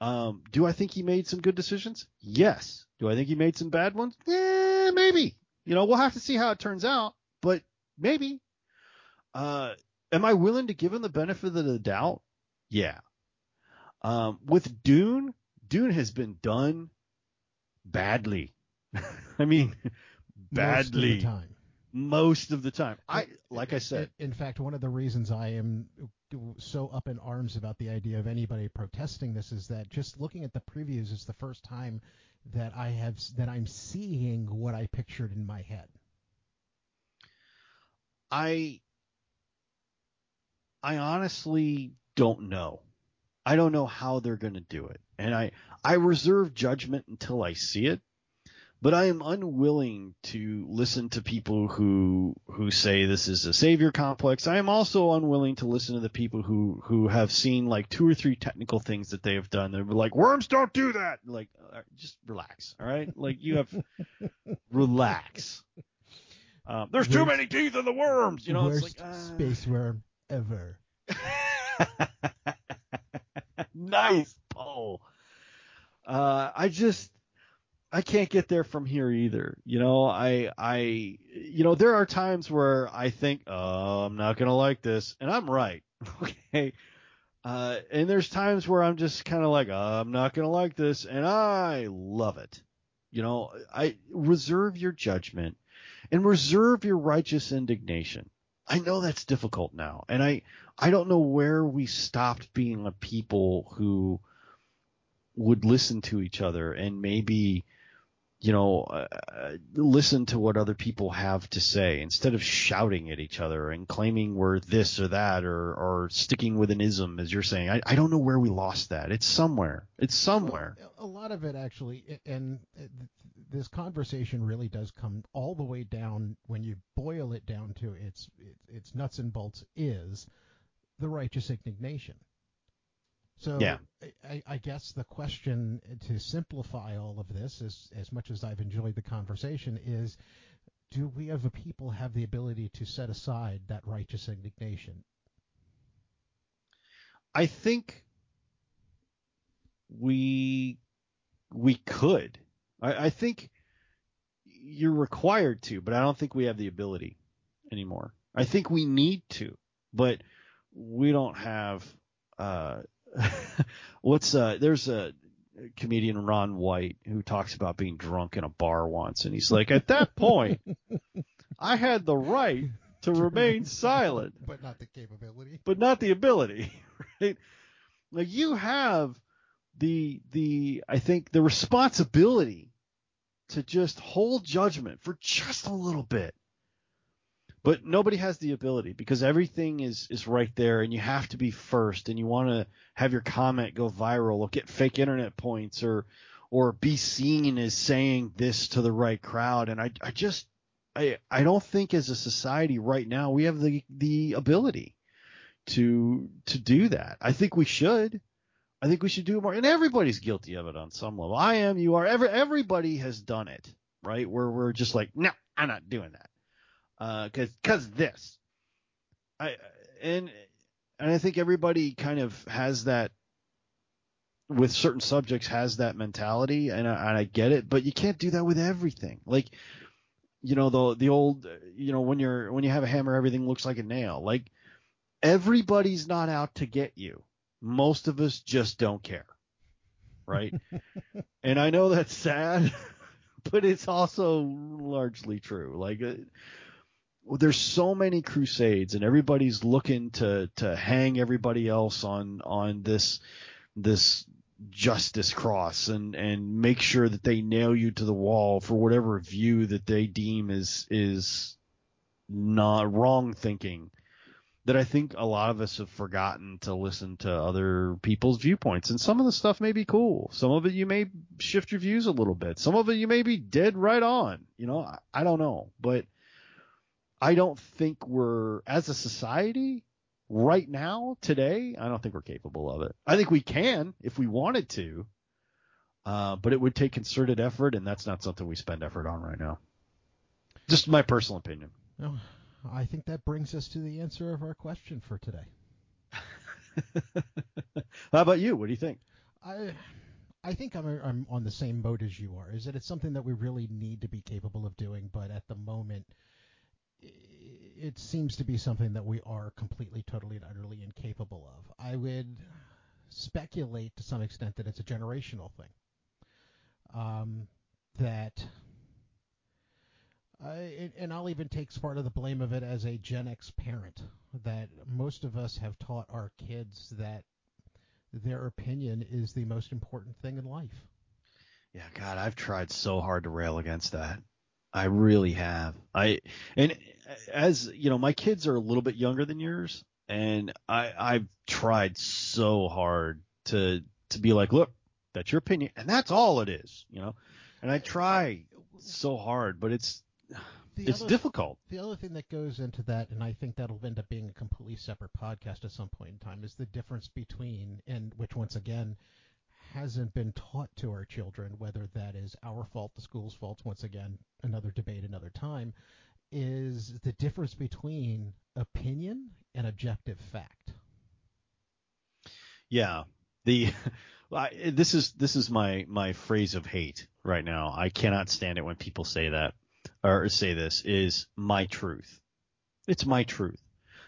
[SPEAKER 2] Um, do I think he made some good decisions? Yes. Do I think he made some bad ones? Yeah, maybe. You know, we'll have to see how it turns out, but maybe. Uh, am I willing to give him the benefit of the doubt? Yeah. Um, with Dune, Dune has been done badly. I mean, badly.
[SPEAKER 1] Most of the time.
[SPEAKER 2] most of the time. I like I said,
[SPEAKER 1] In, fact, one of the reasons I am so up in arms about the idea of anybody protesting this is that just looking at the previews is the first time that I have that I'm seeing what I pictured in my head.
[SPEAKER 2] I I honestly don't know. I don't know how they're going to do it. And I I reserve judgment until I see it. but I am unwilling to listen to people who who say this is a savior complex. I am also unwilling to listen to the people who who have seen like two or three technical things that they have done. They're like worms don't do that. Like just relax, all right? Like you have relax. Um, there's too many teeth in the worms, you know.
[SPEAKER 1] Worst
[SPEAKER 2] it's like uh...
[SPEAKER 1] space worm ever.
[SPEAKER 2] nice, Paul. Uh, I just I can't get there from here either. You know, I I you know there are times where I think, oh, I'm not gonna like this, and I'm right. okay. Uh, and there's times where I'm just kind of like, oh, I'm not gonna like this, and I love it. You know, I reserve your judgment and reserve your righteous indignation. I know that's difficult now, and I I don't know where we stopped being a people who would listen to each other and maybe you know, uh, uh, listen to what other people have to say instead of shouting at each other and claiming we're this or that or, or sticking with an ism, as you're saying. I, I don't know where we lost that. It's somewhere. It's somewhere.
[SPEAKER 1] A lot of it actually, and this conversation really does come all the way down when you boil it down to its its nuts and bolts is the righteous indignation. So
[SPEAKER 2] yeah.
[SPEAKER 1] I, I, guess the question to simplify all of this, as as much as I've enjoyed the conversation, is do we as a people have the ability to set aside that righteous indignation?
[SPEAKER 2] I think we we could. I, I think you're required to, but I don't think we have the ability anymore. I think we need to, but we don't have uh, what's uh there's a comedian Ron White who talks about being drunk in a bar once and he's like at that point I had the right to remain silent.
[SPEAKER 1] But not the capability.
[SPEAKER 2] But not the ability right? Like you have the the I think the responsibility to just hold judgment for just a little bit but nobody has the ability because everything is is right there and you have to be first and you want to have your comment go viral or get fake internet points or or be seen as saying this to the right crowd. And i i just i i don't think as a society right now we have the the ability to to do that. I think we should. I think we should do more. And everybody's guilty of it on some level. I am you are. Every everybody has done it right? Where we're just like no i'm not doing that because uh, because this. I and and I think everybody kind of has that with certain subjects has that mentality, and I, and I get it, but you can't do that with everything. Like you know the the old you know when you're when you have a hammer, everything looks like a nail. Like everybody's not out to get you. Most of us just don't care, right? and I know that's sad, but it's also largely true. Like uh, there's so many crusades and everybody's looking to to hang everybody else on on this this justice cross and and make sure that they nail you to the wall for whatever view that they deem is is not wrong thinking that I think a lot of us have forgotten to listen to other people's viewpoints. And some of the stuff may be cool. Some of it you may shift your views a little bit. Some of it you may be dead right on. You know, I, I don't know. But I don't think we're as a society right now today. I don't think we're capable of it. I think we can if we wanted to, uh, but it would take concerted effort, and that's not something we spend effort on right now. Just my personal opinion.
[SPEAKER 1] Well, I think that brings us to the answer of our question for today.
[SPEAKER 2] How about you? What do you think?
[SPEAKER 1] I I think I'm I'm on the same boat as you are. Is that it's something that we really need to be capable of doing, but at the moment it seems to be something that we are completely, totally, and utterly incapable of. I would speculate to some extent that it's a generational thing. Um, that, I, and I'll even take part of the blame of it as a Gen X parent, that most of us have taught our kids that their opinion is the most important thing in life.
[SPEAKER 2] Yeah, God, I've tried so hard to rail against that. I really have. I and as you know, my kids are a little bit younger than yours, and I I've tried so hard to to be like, look, that's your opinion, and that's all it is, you know. And I try so hard, but it's
[SPEAKER 1] The
[SPEAKER 2] it's
[SPEAKER 1] other,
[SPEAKER 2] difficult.
[SPEAKER 1] The other thing that goes into that, and I think that'll end up being a completely separate podcast at some point in time, is the difference between, and which once again hasn't been taught to our children, whether that is our fault, the school's fault, once again, another debate, another time, is the difference between opinion and objective fact.
[SPEAKER 2] Yeah. The this is this is my my phrase of hate right now. I cannot stand it when people say that or say this is my truth. It's my truth.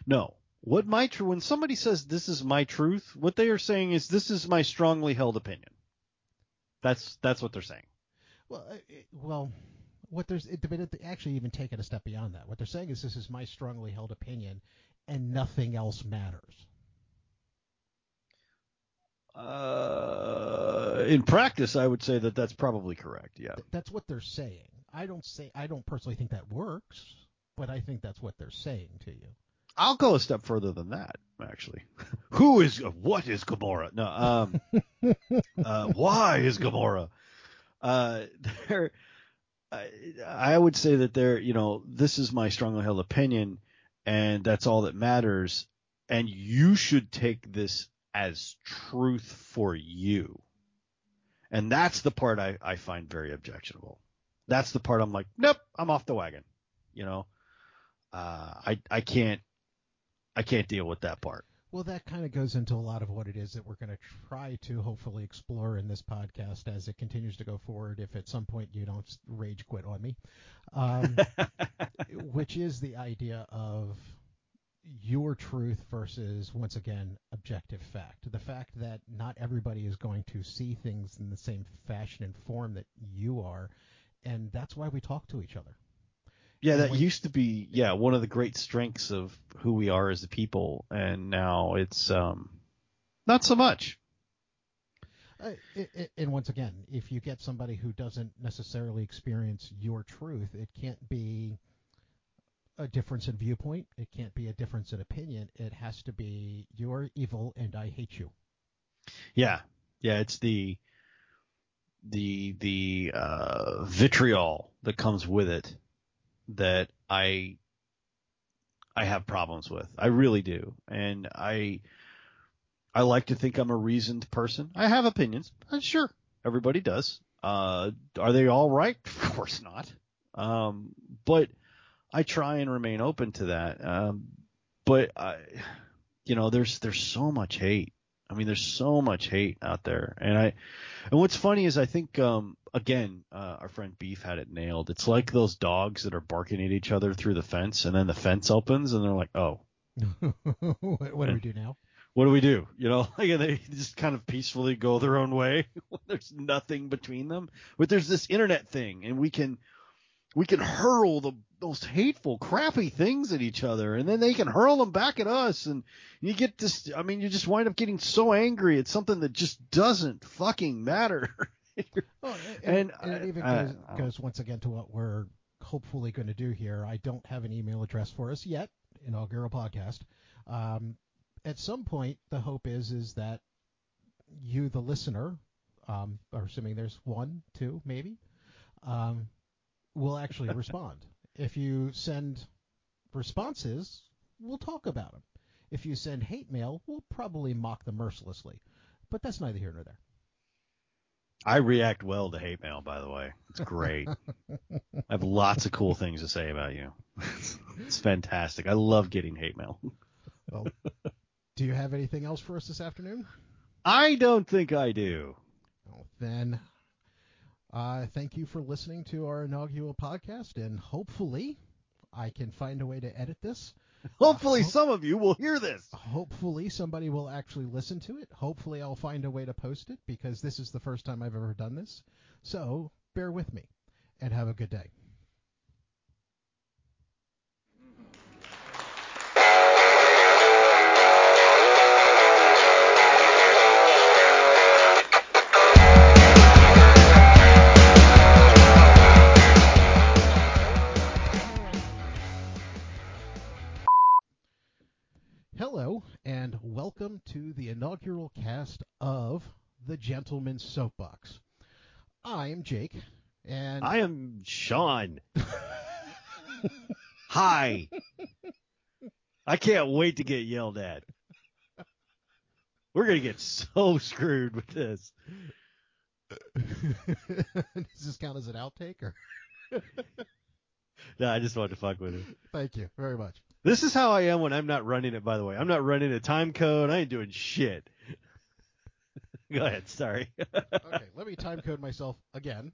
[SPEAKER 2] No. What my truth when somebody says this is my truth, what they are saying is this is my strongly held opinion. That's that's what they're saying.
[SPEAKER 1] Well, it, well, what there's it, but it, actually even take it a step beyond that. What they're saying is this is my strongly held opinion, and nothing else matters.
[SPEAKER 2] Uh, in practice, I would say that that's probably correct. Yeah.
[SPEAKER 1] Th- that's what they're saying. I don't say I don't personally think that works, but I think that's what they're saying to you.
[SPEAKER 2] I'll go a step further than that, actually. Who is what is Gamora? No, um, uh, why is Gamora? Uh, there, I, I would say that there, you know, this is my strongly held opinion, and that's all that matters. And you should take this as truth for you. And that's the part I, I find very objectionable. That's the part I'm like, nope, I'm off the wagon. You know, uh, I I can't I can't deal with that part.
[SPEAKER 1] Well, that kind of goes into a lot of what it is that we're going to try to hopefully explore in this podcast as it continues to go forward. If at some point you don't rage quit on me, um, which is the idea of your truth versus once again objective fact the fact that not everybody is going to see things in the same fashion and form that you are and that's why we talk to each other
[SPEAKER 2] yeah that when, used to be yeah one of the great strengths of who we are as a people and now it's um not so much
[SPEAKER 1] uh, it, it, and once again if you get somebody who doesn't necessarily experience your truth it can't be a difference in viewpoint. It can't be a difference in opinion. It has to be you're evil and I hate you.
[SPEAKER 2] Yeah, yeah. It's the the the uh, vitriol that comes with it that I I have problems with. I really do, and I I like to think I'm a reasoned person. I have opinions. Uh, sure, everybody does. Uh, are they all right? Of course not. Um, but I try and remain open to that. Um, but I, you know, there's there's so much hate. I mean, there's so much hate out there, and I, and what's funny is I think um, again, uh, our friend Beef had it nailed. It's like those dogs that are barking at each other through the fence, and then the fence opens, and they're like, "Oh,
[SPEAKER 1] what, what do we do now?"
[SPEAKER 2] What do we do? You know, like they just kind of peacefully go their own way. there's nothing between them, but there's this internet thing, and we can we can hurl the most hateful, crappy things at each other, and then they can hurl them back at us, and you get this. I mean, you just wind up getting so angry at something that just doesn't fucking matter.
[SPEAKER 1] oh, and, and, and, it even goes, goes once again to what we're hopefully going to do here. I don't have an email address for us yet, inaugural podcast. Um, at some point, the hope is is that you, the listener, um, are assuming there's one, two, maybe, um, will actually respond. If you send responses, we'll talk about them. If you send hate mail, we'll probably mock them mercilessly. But that's neither here nor there.
[SPEAKER 2] I react well to hate mail, by the way. It's great. I have lots of cool things to say about you. it's fantastic. I love getting hate mail.
[SPEAKER 1] well, do you have anything else for us this afternoon?
[SPEAKER 2] I don't think I do.
[SPEAKER 1] Well, then uh, thank you for listening to our inaugural podcast, and hopefully, I can find a way to edit this.
[SPEAKER 2] Hopefully, uh, some of you will hear this.
[SPEAKER 1] Hopefully, somebody will actually listen to it. Hopefully, I'll find a way to post it because this is the first time I've ever done this. So, bear with me and have a good day. Inaugural cast of The Gentleman's Soapbox. I'm Jake, And
[SPEAKER 2] I am Sean. Hi. I can't wait to get yelled at. We're gonna get so screwed with this.
[SPEAKER 1] does this count as an outtake or?
[SPEAKER 2] No, I just wanted to fuck with it.
[SPEAKER 1] Thank you very much.
[SPEAKER 2] This is how I am when I'm not running it. By the way, I'm not running a time code. I ain't doing shit. Go ahead. Sorry.
[SPEAKER 1] Okay, let me time code myself again.